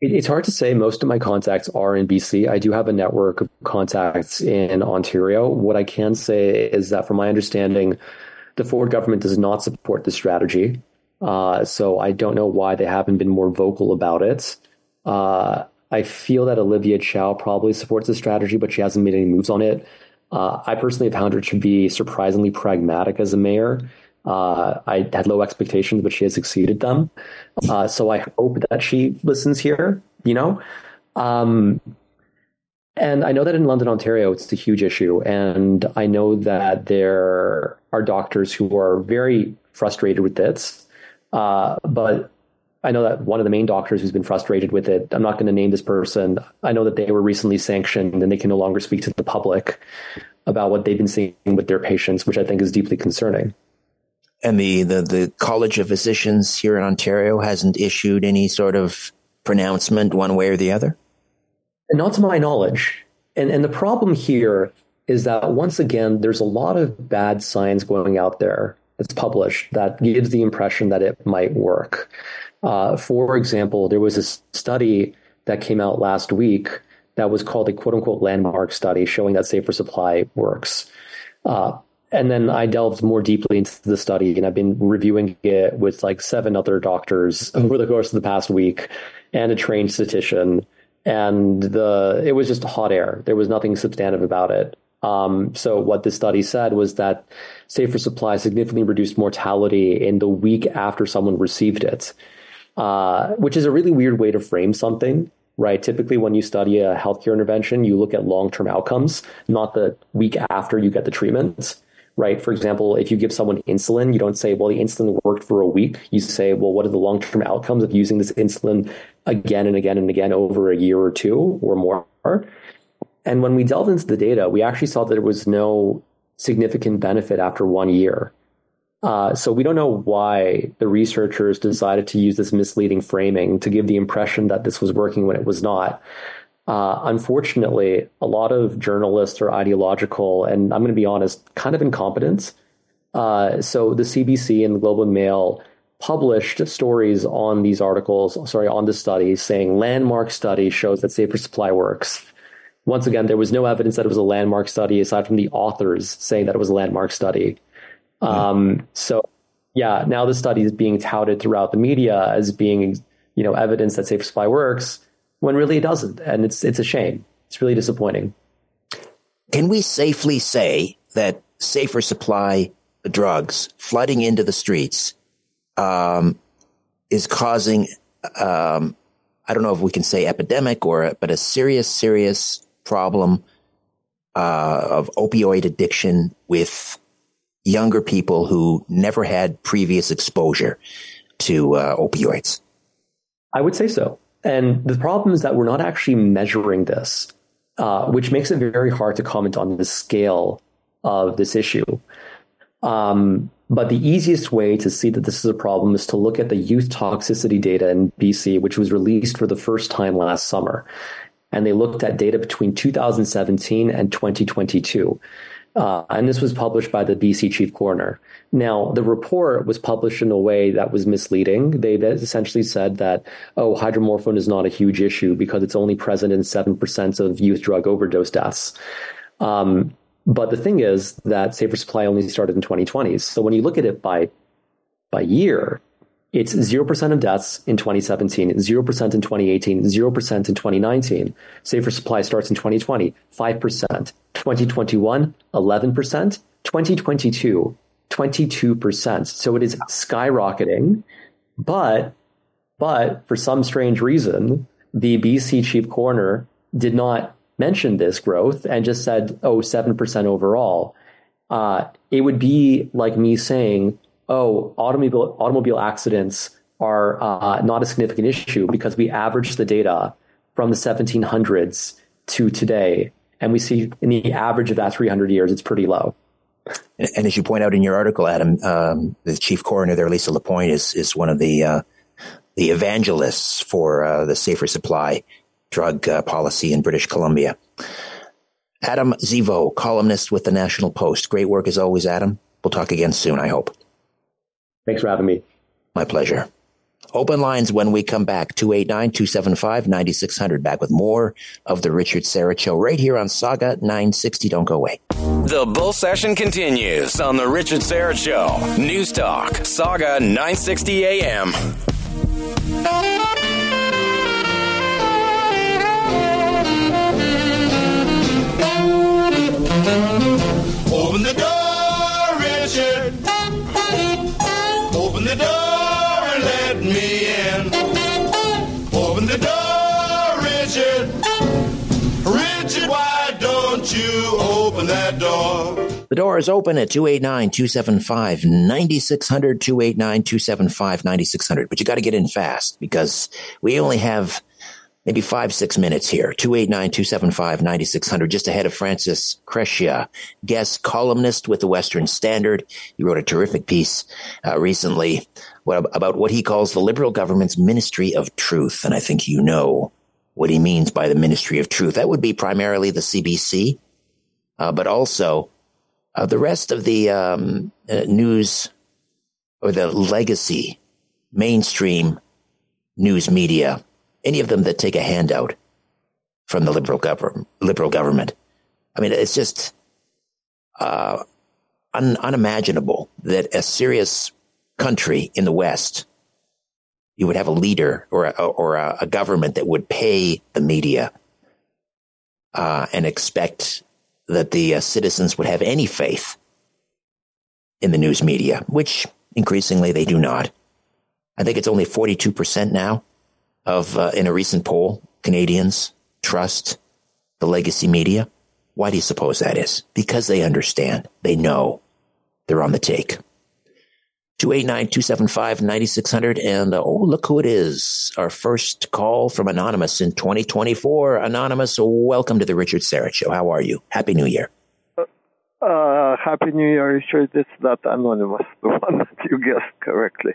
It's hard to say. Most of my contacts are in BC. I do have a network of contacts in Ontario. What I can say is that, from my understanding, the Ford government does not support the strategy. Uh, so I don't know why they haven't been more vocal about it. Uh, I feel that Olivia Chow probably supports the strategy, but she hasn't made any moves on it. Uh, I personally found her to be surprisingly pragmatic as a mayor. Uh, I had low expectations, but she has exceeded them. Uh, so I hope that she listens here, you know? Um, and I know that in London, Ontario, it's a huge issue. And I know that there are doctors who are very frustrated with this. Uh, but I know that one of the main doctors who's been frustrated with it, I'm not going to name this person. I know that they were recently sanctioned and they can no longer speak to the public about what they've been seeing with their patients, which I think is deeply concerning. And the, the, the College of Physicians here in Ontario hasn't issued any sort of pronouncement one way or the other? And not to my knowledge. And, and the problem here is that once again, there's a lot of bad science going out there that's published that gives the impression that it might work. Uh, for example, there was a study that came out last week that was called a quote unquote landmark study showing that safer supply works. Uh, and then I delved more deeply into the study and I've been reviewing it with like seven other doctors over the course of the past week and a trained statistician. And the it was just hot air. There was nothing substantive about it. Um, so what the study said was that safer supply significantly reduced mortality in the week after someone received it uh, which is a really weird way to frame something, right? Typically, when you study a healthcare intervention, you look at long term outcomes, not the week after you get the treatment, right? For example, if you give someone insulin, you don't say, well, the insulin worked for a week. You say, well, what are the long term outcomes of using this insulin again and again and again over a year or two or more? And when we delved into the data, we actually saw that there was no significant benefit after one year Uh, so we don't know why the researchers decided to use this misleading framing to give the impression that this was working when it was not. Uh, unfortunately, a lot of journalists are ideological, and I'm going to be honest, kind of incompetent. Uh, so the CBC and the Globe and Mail published stories on these articles, sorry, on the study, saying landmark study shows that safer supply works. Once again, there was no evidence that it was a landmark study aside from the authors saying that it was a landmark study. Um, so, yeah, now the study is being touted throughout the media as being, you know, evidence that safer supply works when really it doesn't, and it's it's a shame. It's really disappointing. Can we safely say that safer supply drugs flooding into the streets um, is causing, um, I don't know if we can say epidemic or, but a serious, serious problem uh, of opioid addiction with younger people who never had previous exposure to uh, opioids? I would say so. And the problem is that we're not actually measuring this, uh, which makes it very hard to comment on the scale of this issue. Um, but the easiest way to see that this is a problem is to look at the youth toxicity data in BC, which was released for the first time last summer. And they looked at data between 2017 and 2022. Uh, and this was published by the BC chief coroner. Now, the report was published in a way that was misleading. They essentially said that, oh, hydromorphone is not a huge issue because it's only present in 7% of youth drug overdose deaths. Um, but the thing is that Safer Supply only started in 2020. So when you look at it by by year, it's 0% of deaths in 2017, 0% in 2018, 0% in 2019. Safer Supply starts in 2020, 5%. 2021, 11%. 2022, 22%. So it is skyrocketing. But, but for some strange reason, the BC chief coroner did not mention this growth and just said, oh, 7% overall. Uh, it would be like me saying, oh, automobile automobile accidents are uh, not a significant issue because we average the data from the 1700s to today, and we see in the average of that 300 years, it's pretty low. And, and as you point out in your article, Adam, um, the chief coroner there, Lisa Lapointe, is is one of the uh, the evangelists for uh, the safer supply drug uh, policy in British Columbia. Adam Zivo, columnist with the National Post. Great work as always, Adam. We'll talk again soon, I hope. Thanks for having me. My pleasure. Open lines when we come back 289 275 9600. Back with more of The Richard Syrett Show right here on Sauga 960. Don't go away. The bull session continues on The Richard Syrett Show. News Talk, Sauga 960 AM. Open the door, that door? The door is open at 289 275 9600, 289 275 9600. But you got to get in fast because we only have maybe five, six minutes here. 289 275 9600, just ahead of Francis Crescia, guest columnist with the Western Standard. He wrote a terrific piece uh, recently about what he calls the Liberal government's Ministry of Truth. And I think you know what he means by the Ministry of Truth. That would be primarily the CBC, uh, but also uh, the rest of the um, uh, news or the legacy mainstream news media any of them that take a handout from the liberal government. Liberal government. I mean, it's just uh, un- unimaginable that a serious country in the West you would have a leader or a, or a, a government that would pay the media uh, and expect that the uh, citizens would have any faith in the news media, which increasingly they do not. I think it's only 42% now of uh, in a recent poll, Canadians trust the legacy media. Why do you suppose that is? Because they understand. They know they're on the take. 289-275-9600 and uh, oh look who it is our first call from anonymous in 2024 anonymous welcome to the richard syrett show how are you happy new year uh, Uh, Happy New Year, Richard. It's not anonymous, the one that you guessed correctly.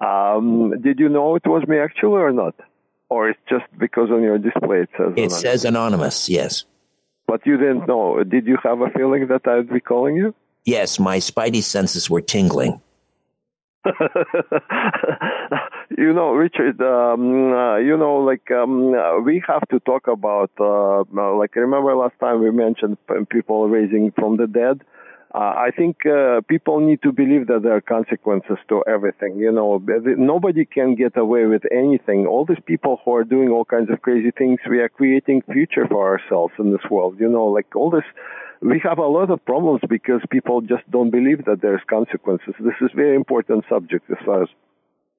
Um, did you know it was me actually or not? Or it's just because on your display it says It anonymous? says anonymous, yes. But you didn't know. Did you have a feeling that I'd be calling you? Yes, my spidey senses were tingling. you know, Richard, um, uh, you know, like um, we have to talk about, uh, uh, like, remember last time we mentioned people raising from the dead? Uh, I think uh, people need to believe that there are consequences to everything. You know, nobody can get away with anything. All these people who are doing all kinds of crazy things, we are creating future for ourselves in this world. You know, like all this we have a lot of problems because people just don't believe that there's consequences. This is very important subject as far as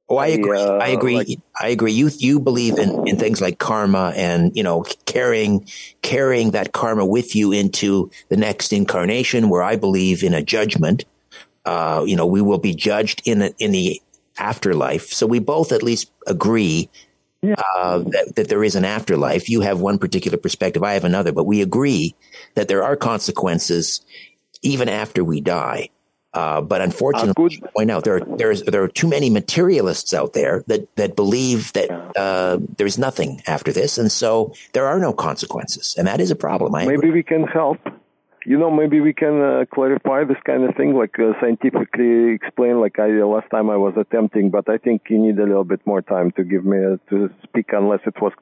Oh, I agree. uh, I agree. like- I agree. You you believe in, in things like karma and you know carrying carrying that karma with you into the next incarnation. Where I believe in a judgment. Uh, you know, we will be judged in the, in the afterlife. So we both at least agree uh, that that there is an afterlife. You have one particular perspective. I have another, but we agree that there are consequences even after we die. Uh, but unfortunately, I point out there are there's there are too many materialists out there that that believe that uh, there's nothing after this, and so there are no consequences, and that is a problem. I maybe we can help. You know, maybe we can uh, clarify this kind of thing, like uh, scientifically explain, like I uh, last time I was attempting. But I think you need a little bit more time to give me uh, to speak, unless it was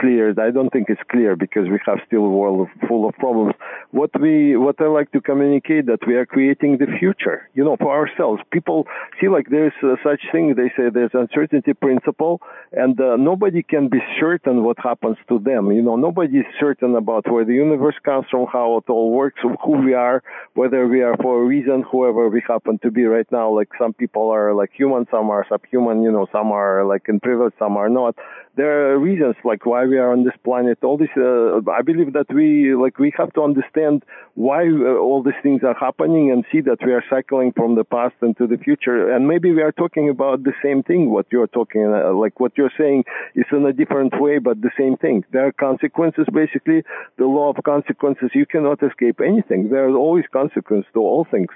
clear. I don't think it's clear because we have still a world full of problems. What we, what I like to communicate that we are creating the future, you know, for ourselves. People see like there's uh, such thing. They say there's uncertainty principle, and uh, nobody can be certain what happens to them. You know, nobody is certain about where the universe comes from, how it all works, who we are, whether we are for a reason, whoever we happen to be right now. Like some people are like human, some are subhuman. You know, some are like in privilege, some are not. There are reasons like why we are on this planet. All this, uh, I believe that we like we have to understand why uh, all these things are happening and see that we are cycling from the past into the future. And maybe we are talking about the same thing. What you're talking, uh, like what you're saying, is in a different way, but the same thing. There are consequences. Basically, the law of consequences. You cannot escape anything. There are always consequences to all things.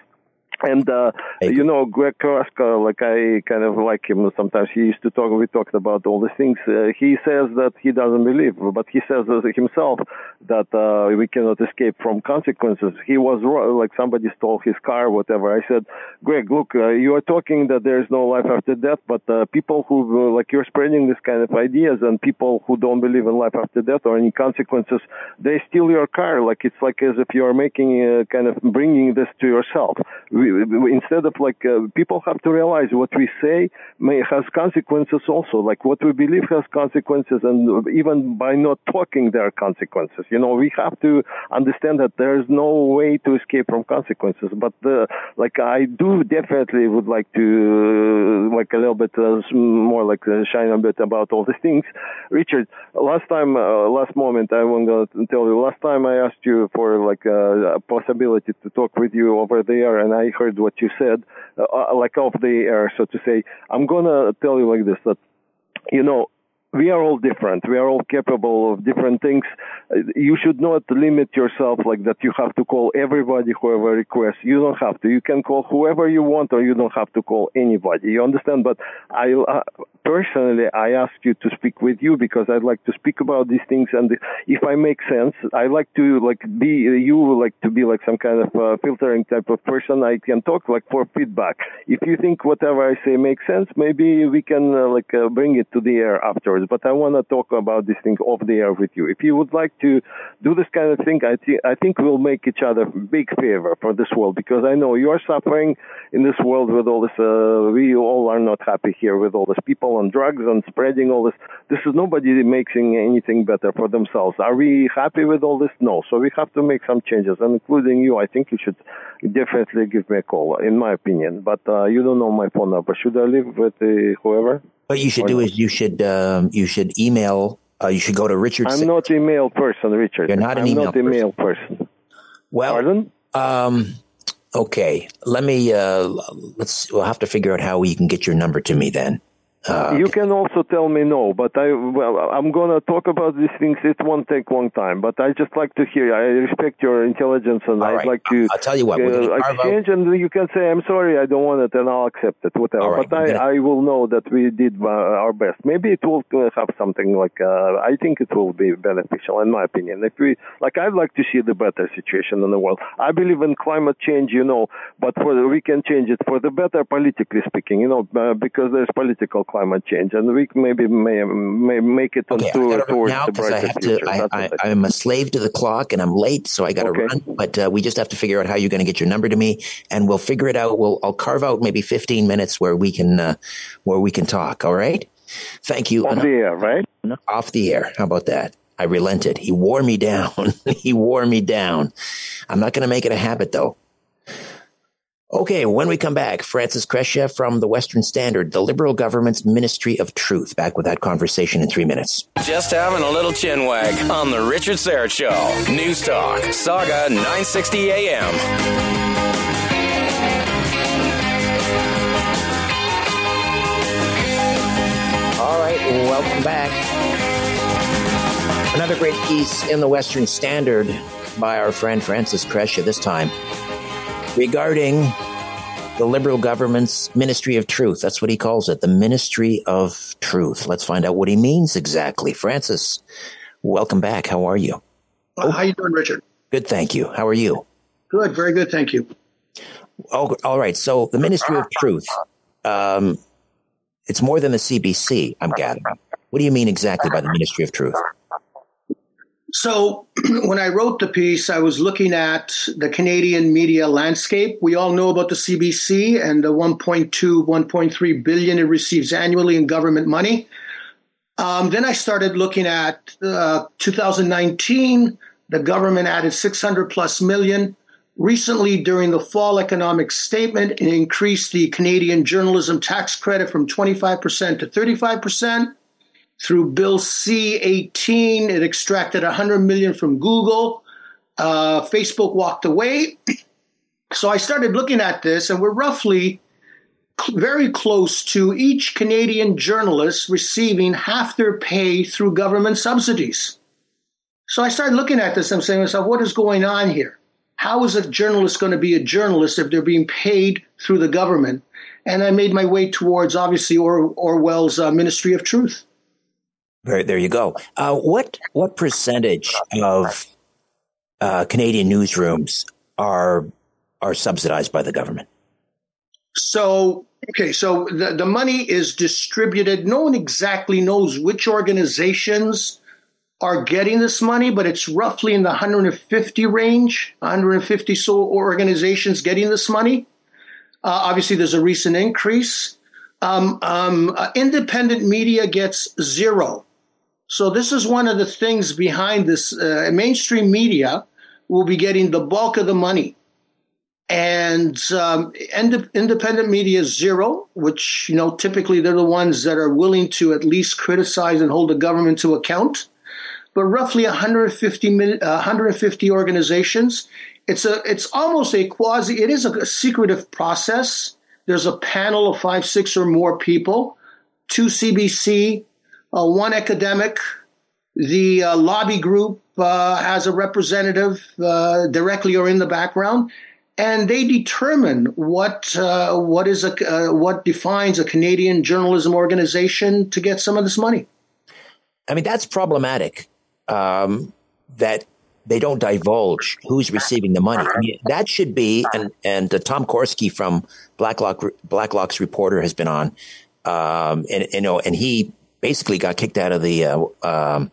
And uh, you know, Greg Carrasco, like I kind of like him. Sometimes he used to talk. We talked about all these things. Uh, he says that he doesn't believe, but he says himself that uh, we cannot escape from consequences. He was like somebody stole his car, whatever. I said, Greg, look, uh, you are talking that there is no life after death, but uh, people who like you're spreading this kind of ideas, and people who don't believe in life after death or any consequences, they steal your car. Like it's like as if you are making uh, kind of bringing this to yourself. We, we, instead of like uh, people have to realize what we say may has consequences also. Like what we believe has consequences, and even by not talking, there are consequences. You know, we have to understand that there is no way to escape from consequences. But uh, like I do definitely would like to uh, like a little bit uh, more like uh, shine a bit about all these things. Richard, last time, uh, last moment, I want to tell you. Last time I asked you for like a possibility to talk with you over there, and I heard what you said, uh, like off the air, so to say. I'm gonna tell you like this that you know we are all different. We are all capable of different things. You should not limit yourself like that. You have to call everybody whoever requests. You don't have to. You can call whoever you want, or you don't have to call anybody. You understand? But I uh, personally, I asked you to speak with you because I'd like to speak about these things. And if I make sense, I like to like be you like to be like some kind of uh, filtering type of person. I can talk like for feedback. If you think whatever I say makes sense, maybe we can uh, like uh, bring it to the air afterwards but I want to talk about this thing off the air with you. If you would like to do this kind of thing, I, th- I think we'll make each other big favor for this world because I know you're suffering in this world with all this. Uh, we all are not happy here with all this people on drugs and spreading all this. This is nobody making anything better for themselves. Are we happy with all this? No. So we have to make some changes, and including you. I think you should definitely give me a call, in my opinion. But uh, you don't know my phone number. Should I leave with uh, whoever? What you should do is you should um, you should email. Uh, you should go to Richard. I'm not email person, Richard. You're not an I'm email not email person. Well, Pardon? Um, okay. Let me. Uh, let's. We'll have to figure out how you can get your number to me then. Uh, you can also tell me no, but I well, I'm gonna talk about these things. It won't take long time, but I just like to hear. I respect your intelligence, and I'd right. like to. I'll tell you what. Uh, exchange, and you can say, "I'm sorry, I don't want it," and I'll accept it, whatever. Right, but I, gonna... I will know that we did uh, our best. Maybe it will have something like. Uh, I think it will be beneficial, in my opinion. If we like, I'd like to see the better situation in the world. I believe in climate change, you know, but for the, we can change it for the better, politically speaking, you know, uh, because there's political climate change and we maybe may, may make it okay, to, towards now the brighter I have future. To, I, I, am a slave to the clock and I'm late, so I got to Okay. run. But uh, we just have to figure out how you're going to get your number to me, and we'll figure it out. We'll I'll carve out maybe 15 minutes where we can uh, where we can talk. All right. Thank you. Off the air, right? Off the air. How about that? I relented. He wore me down. he wore me down. I'm not going to make it a habit though. Okay, when we come back, Francis Crescia from the Western Standard, the Liberal government's Ministry of Truth. Back with that conversation in three minutes. Just having a little chin wag on the Richard Syrett Show. News Talk, Sauga 960 AM. All right, welcome back. Another great piece in the Western Standard by our friend Francis Crescia, this time regarding the Liberal government's Ministry of Truth. That's what he calls it, the Ministry of Truth. Let's find out what he means exactly. Francis, welcome back. How are you? Well, How you doing, Richard? Good, thank you. How are you? Good, very good, thank you. Oh, all right. So the Ministry of Truth, um, it's more than the CBC, I'm gathering. What do you mean exactly by the Ministry of Truth? So, when I wrote the piece, I was looking at the Canadian media landscape. We all know about the CBC and the 1.2, 1.3 billion it receives annually in government money. Um, then I started looking at uh, 2019. The government added 600 plus million. Recently, during the fall economic statement, it increased the Canadian journalism tax credit from 25% to 35%. Through Bill C-18, it extracted 100 million from Google. Uh, Facebook walked away. So I started looking at this, and we're roughly very close to each Canadian journalist receiving half their pay through government subsidies. So I started looking at this and saying to myself, what is going on here? How is a journalist going to be a journalist if they're being paid through the government? And I made my way towards, obviously, or- Orwell's uh, Ministry of Truth. There, there you go. Uh, what what percentage of uh, Canadian newsrooms are are subsidized by the government? So, okay, so the, the money is distributed. No one exactly knows which organizations are getting this money, but it's roughly in the 150 range, 150 so organizations getting this money. Uh, obviously, there's a recent increase. Um, um, uh, independent media gets zero. So this is one of the things behind this. Uh, mainstream media will be getting the bulk of the money, and um, ind- independent media is zero, which you know typically they're the ones that are willing to at least criticize and hold the government to account. But roughly 150, min- uh, 150 organizations. It's a it's almost a quasi. It is a, a secretive process. There's a panel of five, six or more people, two CBC, one academic. The uh, lobby group uh, has a representative uh, directly or in the background, and they determine what uh, what is a uh, what defines a Canadian journalism organization to get some of this money. I mean, that's problematic. Um, that they don't divulge who's receiving the money. I mean, that should be, and and uh, Tom Korski from Blacklock Blacklock's reporter has been on, um, and you know, and he basically got kicked out of the. Uh, um,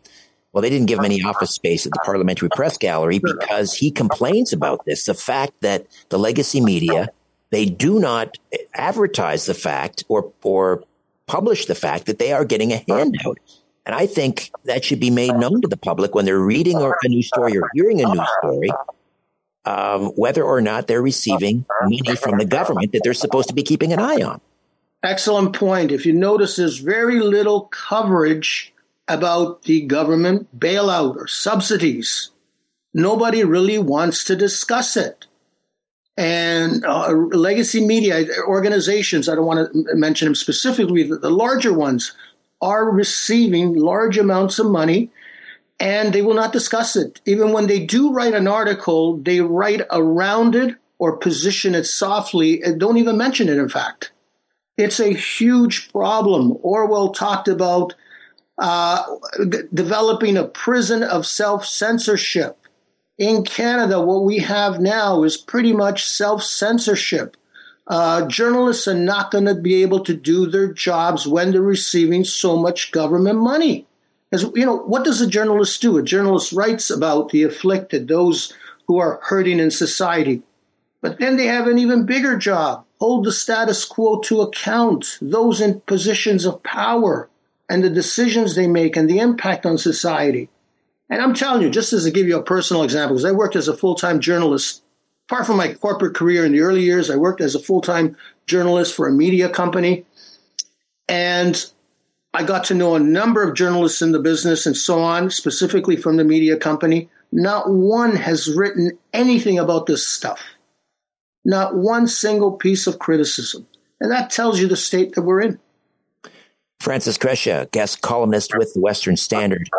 well, they didn't give him any office space at the Parliamentary Press Gallery because he complains about this. The fact that the legacy media they do not advertise the fact or or publish the fact that they are getting a handout. And I think that should be made known to the public when they're reading a news story or hearing a news story, um, whether or not they're receiving money from the government that they're supposed to be keeping an eye on. Excellent point. If you notice, there's very little coverage about the government bailout or subsidies. Nobody really wants to discuss it. and uh, legacy media organizations, I don't want to mention them specifically, the larger ones are receiving large amounts of money and they will not discuss it. Even when they do write an article, they write around it or position it softly and don't even mention it, in fact. It's a huge problem. Orwell talked about uh, g- developing a prison of self censorship. In Canada, what we have now is pretty much self censorship. Uh, journalists are not going to be able to do their jobs when they're receiving so much government money. As you know, what does a journalist do? A journalist writes about the afflicted, those who are hurting in society. But then they have an even bigger job hold the status quo to account, those in positions of power, and the decisions they make and the impact on society. And I'm telling you, just as to give you a personal example, because I worked as a full time journalist. Apart from my corporate career in the early years, I worked as a full time journalist for a media company. And I got to know a number of journalists in the business and so on, specifically from the media company. Not one has written anything about this stuff. Not one single piece of criticism. And that tells you the state that we're in. Francis Crescia, guest columnist with the Western Standard.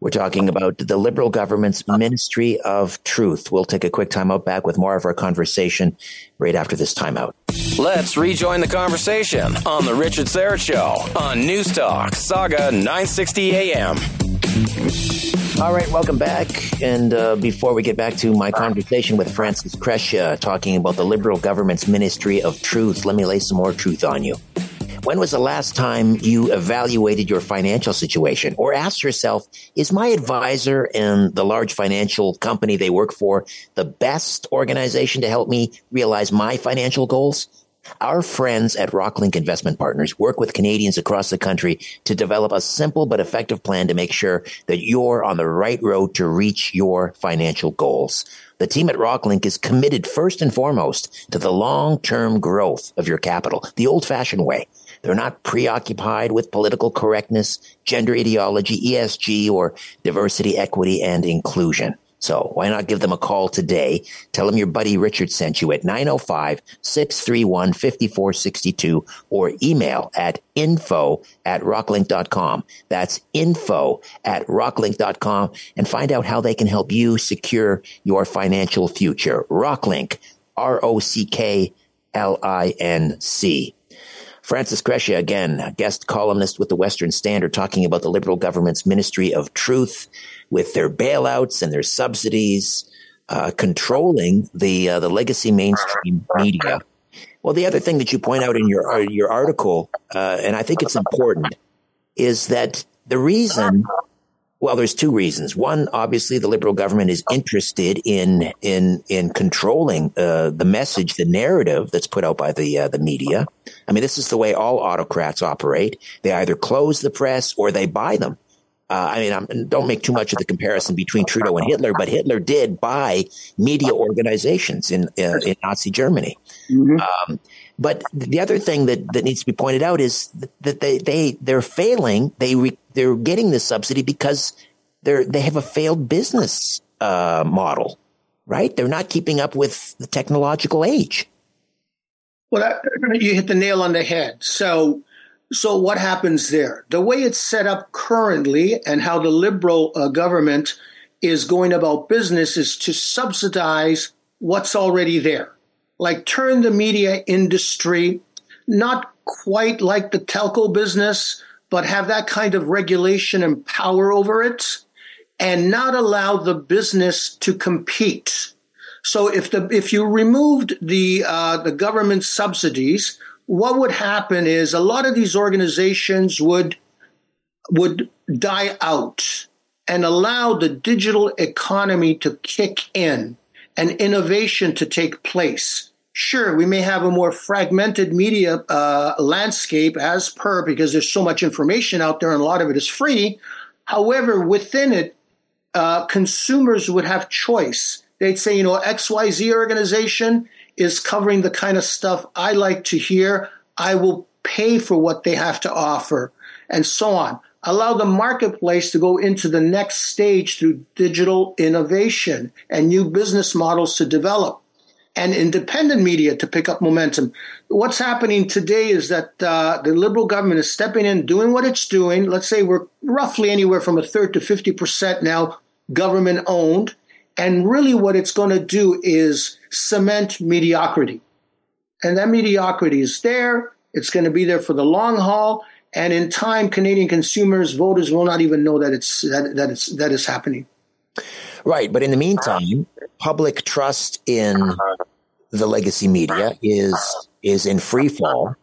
We're talking about the Liberal government's Ministry of Truth. We'll take a quick timeout back with more of our conversation right after this timeout. Let's rejoin the conversation on The Richard Syrett Show on News Talk, Sauga 960 AM. All right, welcome back. And uh, before we get back to my conversation with Francis Crescia talking about the Liberal government's Ministry of Truth, let me lay some more truth on you. When was the last time you evaluated your financial situation or asked yourself, is my advisor and the large financial company they work for the best organization to help me realize my financial goals? Our friends at Rocklinc Investment Partners work with Canadians across the country to develop a simple but effective plan to make sure that you're on the right road to reach your financial goals. The team at Rocklinc is committed first and foremost to the long-term growth of your capital, the old-fashioned way. They're not preoccupied with political correctness, gender ideology, ESG, or diversity, equity, and inclusion. So why not give them a call today? Tell them your buddy Richard sent you at 905-631-5462 or email at info at rocklinc.com. That's info at rocklinc.com and find out how they can help you secure your financial future. Rocklinc, R-O-C-K-L-I-N-C. Francis Crescia, again, guest columnist with the Western Standard, talking about the Liberal government's Ministry of Truth with their bailouts and their subsidies, uh, controlling the uh, the legacy mainstream media. Well, the other thing that you point out in your uh, your article, uh, and I think it's important, is that the reason. Well, there's two reasons. One, obviously, the Liberal government is interested in in in controlling uh, the message, the narrative that's put out by the uh, the media. I mean, this is the way all autocrats operate. They either close the press or they buy them. Uh, I mean, I'm, don't make too much of the comparison between Trudeau and Hitler, but Hitler did buy media organizations in uh, in Nazi Germany. Um, but the other thing that, that needs to be pointed out is that they they they're failing. They re, they're getting this subsidy because they're they have a failed business uh, model, right? They're not keeping up with the technological age. Well, you hit the nail on the head. So, so what happens there? The way it's set up currently, and how the liberal uh, government is going about business, is to subsidize what's already there, like turn the media industry not quite like the telco business, but have that kind of regulation and power over it, and not allow the business to compete. So if the if you removed the uh, the government subsidies, what would happen is a lot of these organizations would would die out and allow the digital economy to kick in and innovation to take place. Sure, we may have a more fragmented media uh, landscape as per because there's so much information out there and a lot of it is free. However, within it, uh, consumers would have choice. They'd say, you know, XYZ organization is covering the kind of stuff I like to hear. I will pay for what they have to offer, and so on. Allow the marketplace to go into the next stage through digital innovation and new business models to develop. And independent media to pick up momentum. What's happening today is that uh, the liberal government is stepping in, doing what it's doing. Let's say we're roughly anywhere from a third to 50% now government owned. And really, what it's going to do is cement mediocrity. And that mediocrity is there. It's going to be there for the long haul. And in time, Canadian consumers, voters will not even know that it's that, that it's that is happening. Right, but in the meantime, public trust in the legacy media is is in free fall.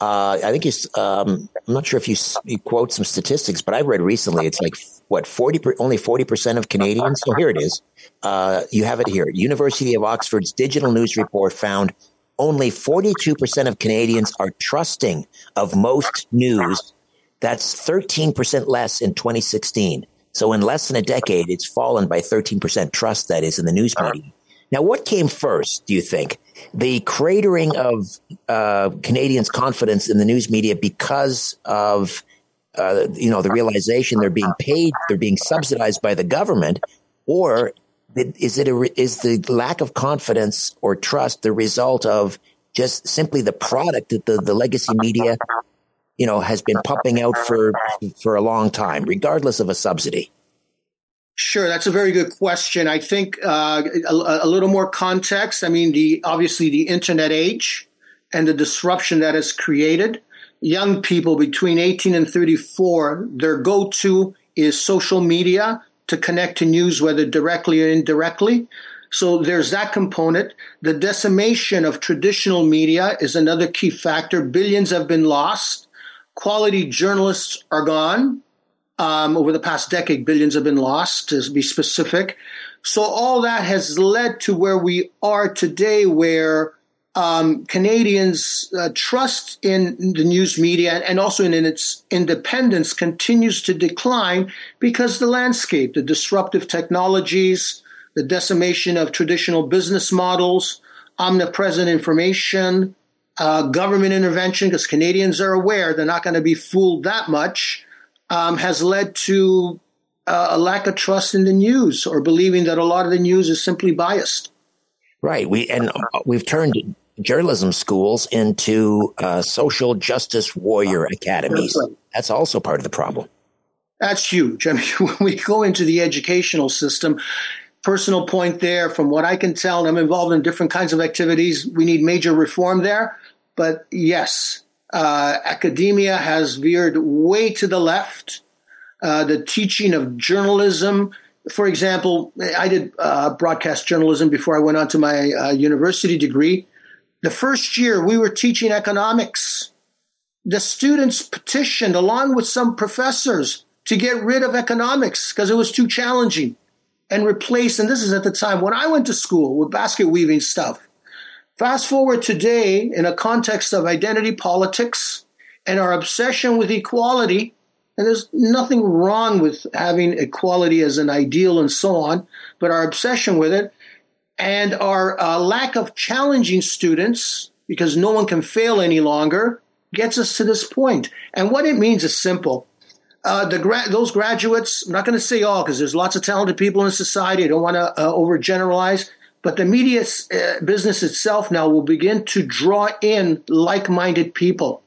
Uh, I think it's. Um, I'm not sure if you, you, quote some statistics, but I read recently it's like what forty only forty percent of Canadians. So here it is. Uh, you have it here. University of Oxford's digital news report found only forty two percent of Canadians are trusting of most news. That's thirteen percent less in 2016. So in less than a decade, it's fallen by 13% trust, that is, in the news media. Now, what came first, do you think? The cratering of uh, Canadians' confidence in the news media because of, uh, you know, the realization they're being paid, they're being subsidized by the government, or is it a, is the lack of confidence or trust the result of just simply the product that the, the legacy media you know, has been pumping out for for a long time, regardless of a subsidy? Sure, that's a very good question. I think uh, a, a, little more context. I mean, the obviously the internet age and the disruption that has created. Young people between 18 and 34, their go-to is social media to connect to news, whether directly or indirectly. So there's that component. The decimation of traditional media is another key factor. Billions have been lost quality journalists are gone. Um, over the past decade, billions have been lost, to be specific. So all that has led to where we are today, where um, Canadians' uh, trust in the news media and also in, in, its independence continues to decline because the landscape, the disruptive technologies, the decimation of traditional business models, omnipresent information, uh, government intervention, because Canadians are aware they're not going to be fooled that much, um, has led to uh, a lack of trust in the news or believing that a lot of the news is simply biased. Right. We and we've turned journalism schools into uh, social justice warrior academies. That's also part of the problem. That's huge. I mean, when we go into the educational system, personal point there, from what I can tell, I'm involved in different kinds of activities. We need major reform there. But yes, uh, academia has veered way to the left. Uh, the teaching of journalism, for example, I did uh, broadcast journalism before I went on to my uh, university degree. The first year we were teaching economics. The students petitioned, along with some professors, to get rid of economics because it was too challenging and replace, and this is at the time when I went to school with basket weaving stuff. Fast forward today in a context of identity politics and our obsession with equality, and there's nothing wrong with having equality as an ideal and so on, but our obsession with it and our uh, lack of challenging students because no one can fail any longer gets us to this point. And what it means is simple. Uh, the gra- those graduates, I'm not going to say all because there's lots of talented people in society. I don't want to uh, overgeneralize. But the media uh, business itself now will begin to draw in like minded people,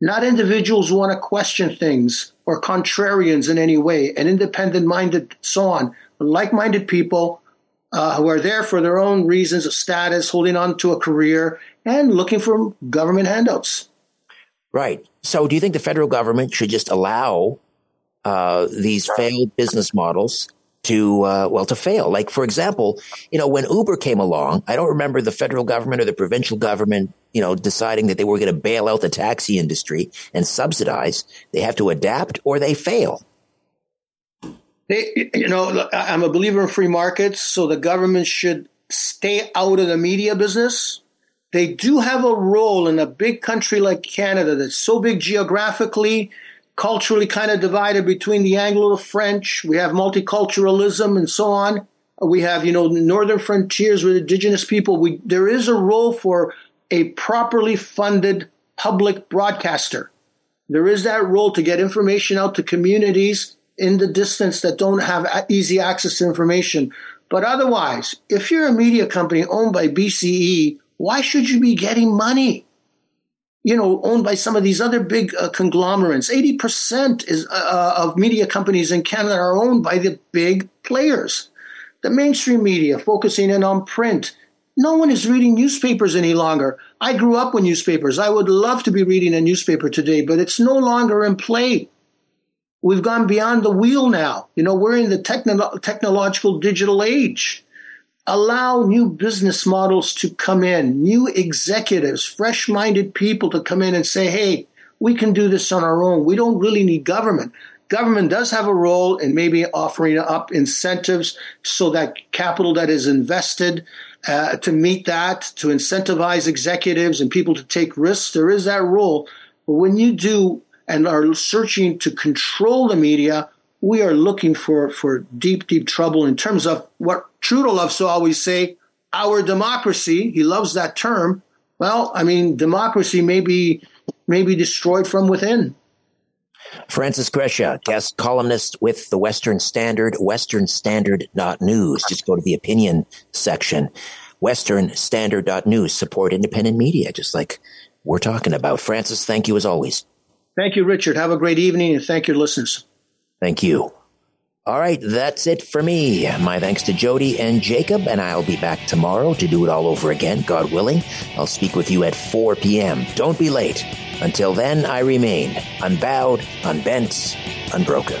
not individuals who want to question things or contrarians in any way, and independent minded, so on, like minded people uh, who are there for their own reasons of status, holding on to a career, and looking for government handouts. Right. So, do you think the federal government should just allow uh, these failed business models to uh, well to fail. Like for example, you know when Uber came along, I don't remember the federal government or the provincial government, you know, deciding that they were going to bail out the taxi industry and subsidize. They have to adapt or they fail. They, you know, I'm a believer in free markets, so the government should stay out of the media business. They do have a role in a big country like Canada that's so big geographically culturally kind of divided between the Anglo French. We have multiculturalism and so on. We have, you know, northern frontiers with indigenous people. We, there is a role for a properly funded public broadcaster. There is that role to get information out to communities in the distance that don't have easy access to information. But otherwise, if you're a media company owned by BCE, why should you be getting money? You know, owned by some of these other big uh, conglomerates. 80% is, uh, uh, of media companies in Canada are owned by the big players. The mainstream media focusing in on print. No one is reading newspapers any longer. I grew up with newspapers. I would love to be reading a newspaper today, but it's no longer in play. We've gone beyond the wheel now. You know, we're in the techno- technological digital age. Allow new business models to come in, new executives, fresh minded people to come in and say, hey, we can do this on our own. We don't really need government. Government does have a role in maybe offering up incentives so that capital that is invested uh, to meet that, to incentivize executives and people to take risks. There is that role. But when you do and are searching to control the media, we are looking for, for deep, deep trouble in terms of what Trudeau loves to always say, our democracy. He loves that term. Well, I mean, democracy may be, may be destroyed from within. Francis Crescia, guest columnist with the Western Standard, westernstandard.news. Just go to the opinion section. Westernstandard.news. Support independent media, just like we're talking about. Francis, thank you as always. Thank you, Richard. Have a great evening and thank your listeners. Thank you. All right, that's it for me. My thanks to Jody and Jacob, and I'll be back tomorrow to do it all over again, God willing. I'll speak with you at 4 p.m. Don't be late. Until then, I remain unbowed, unbent, unbroken.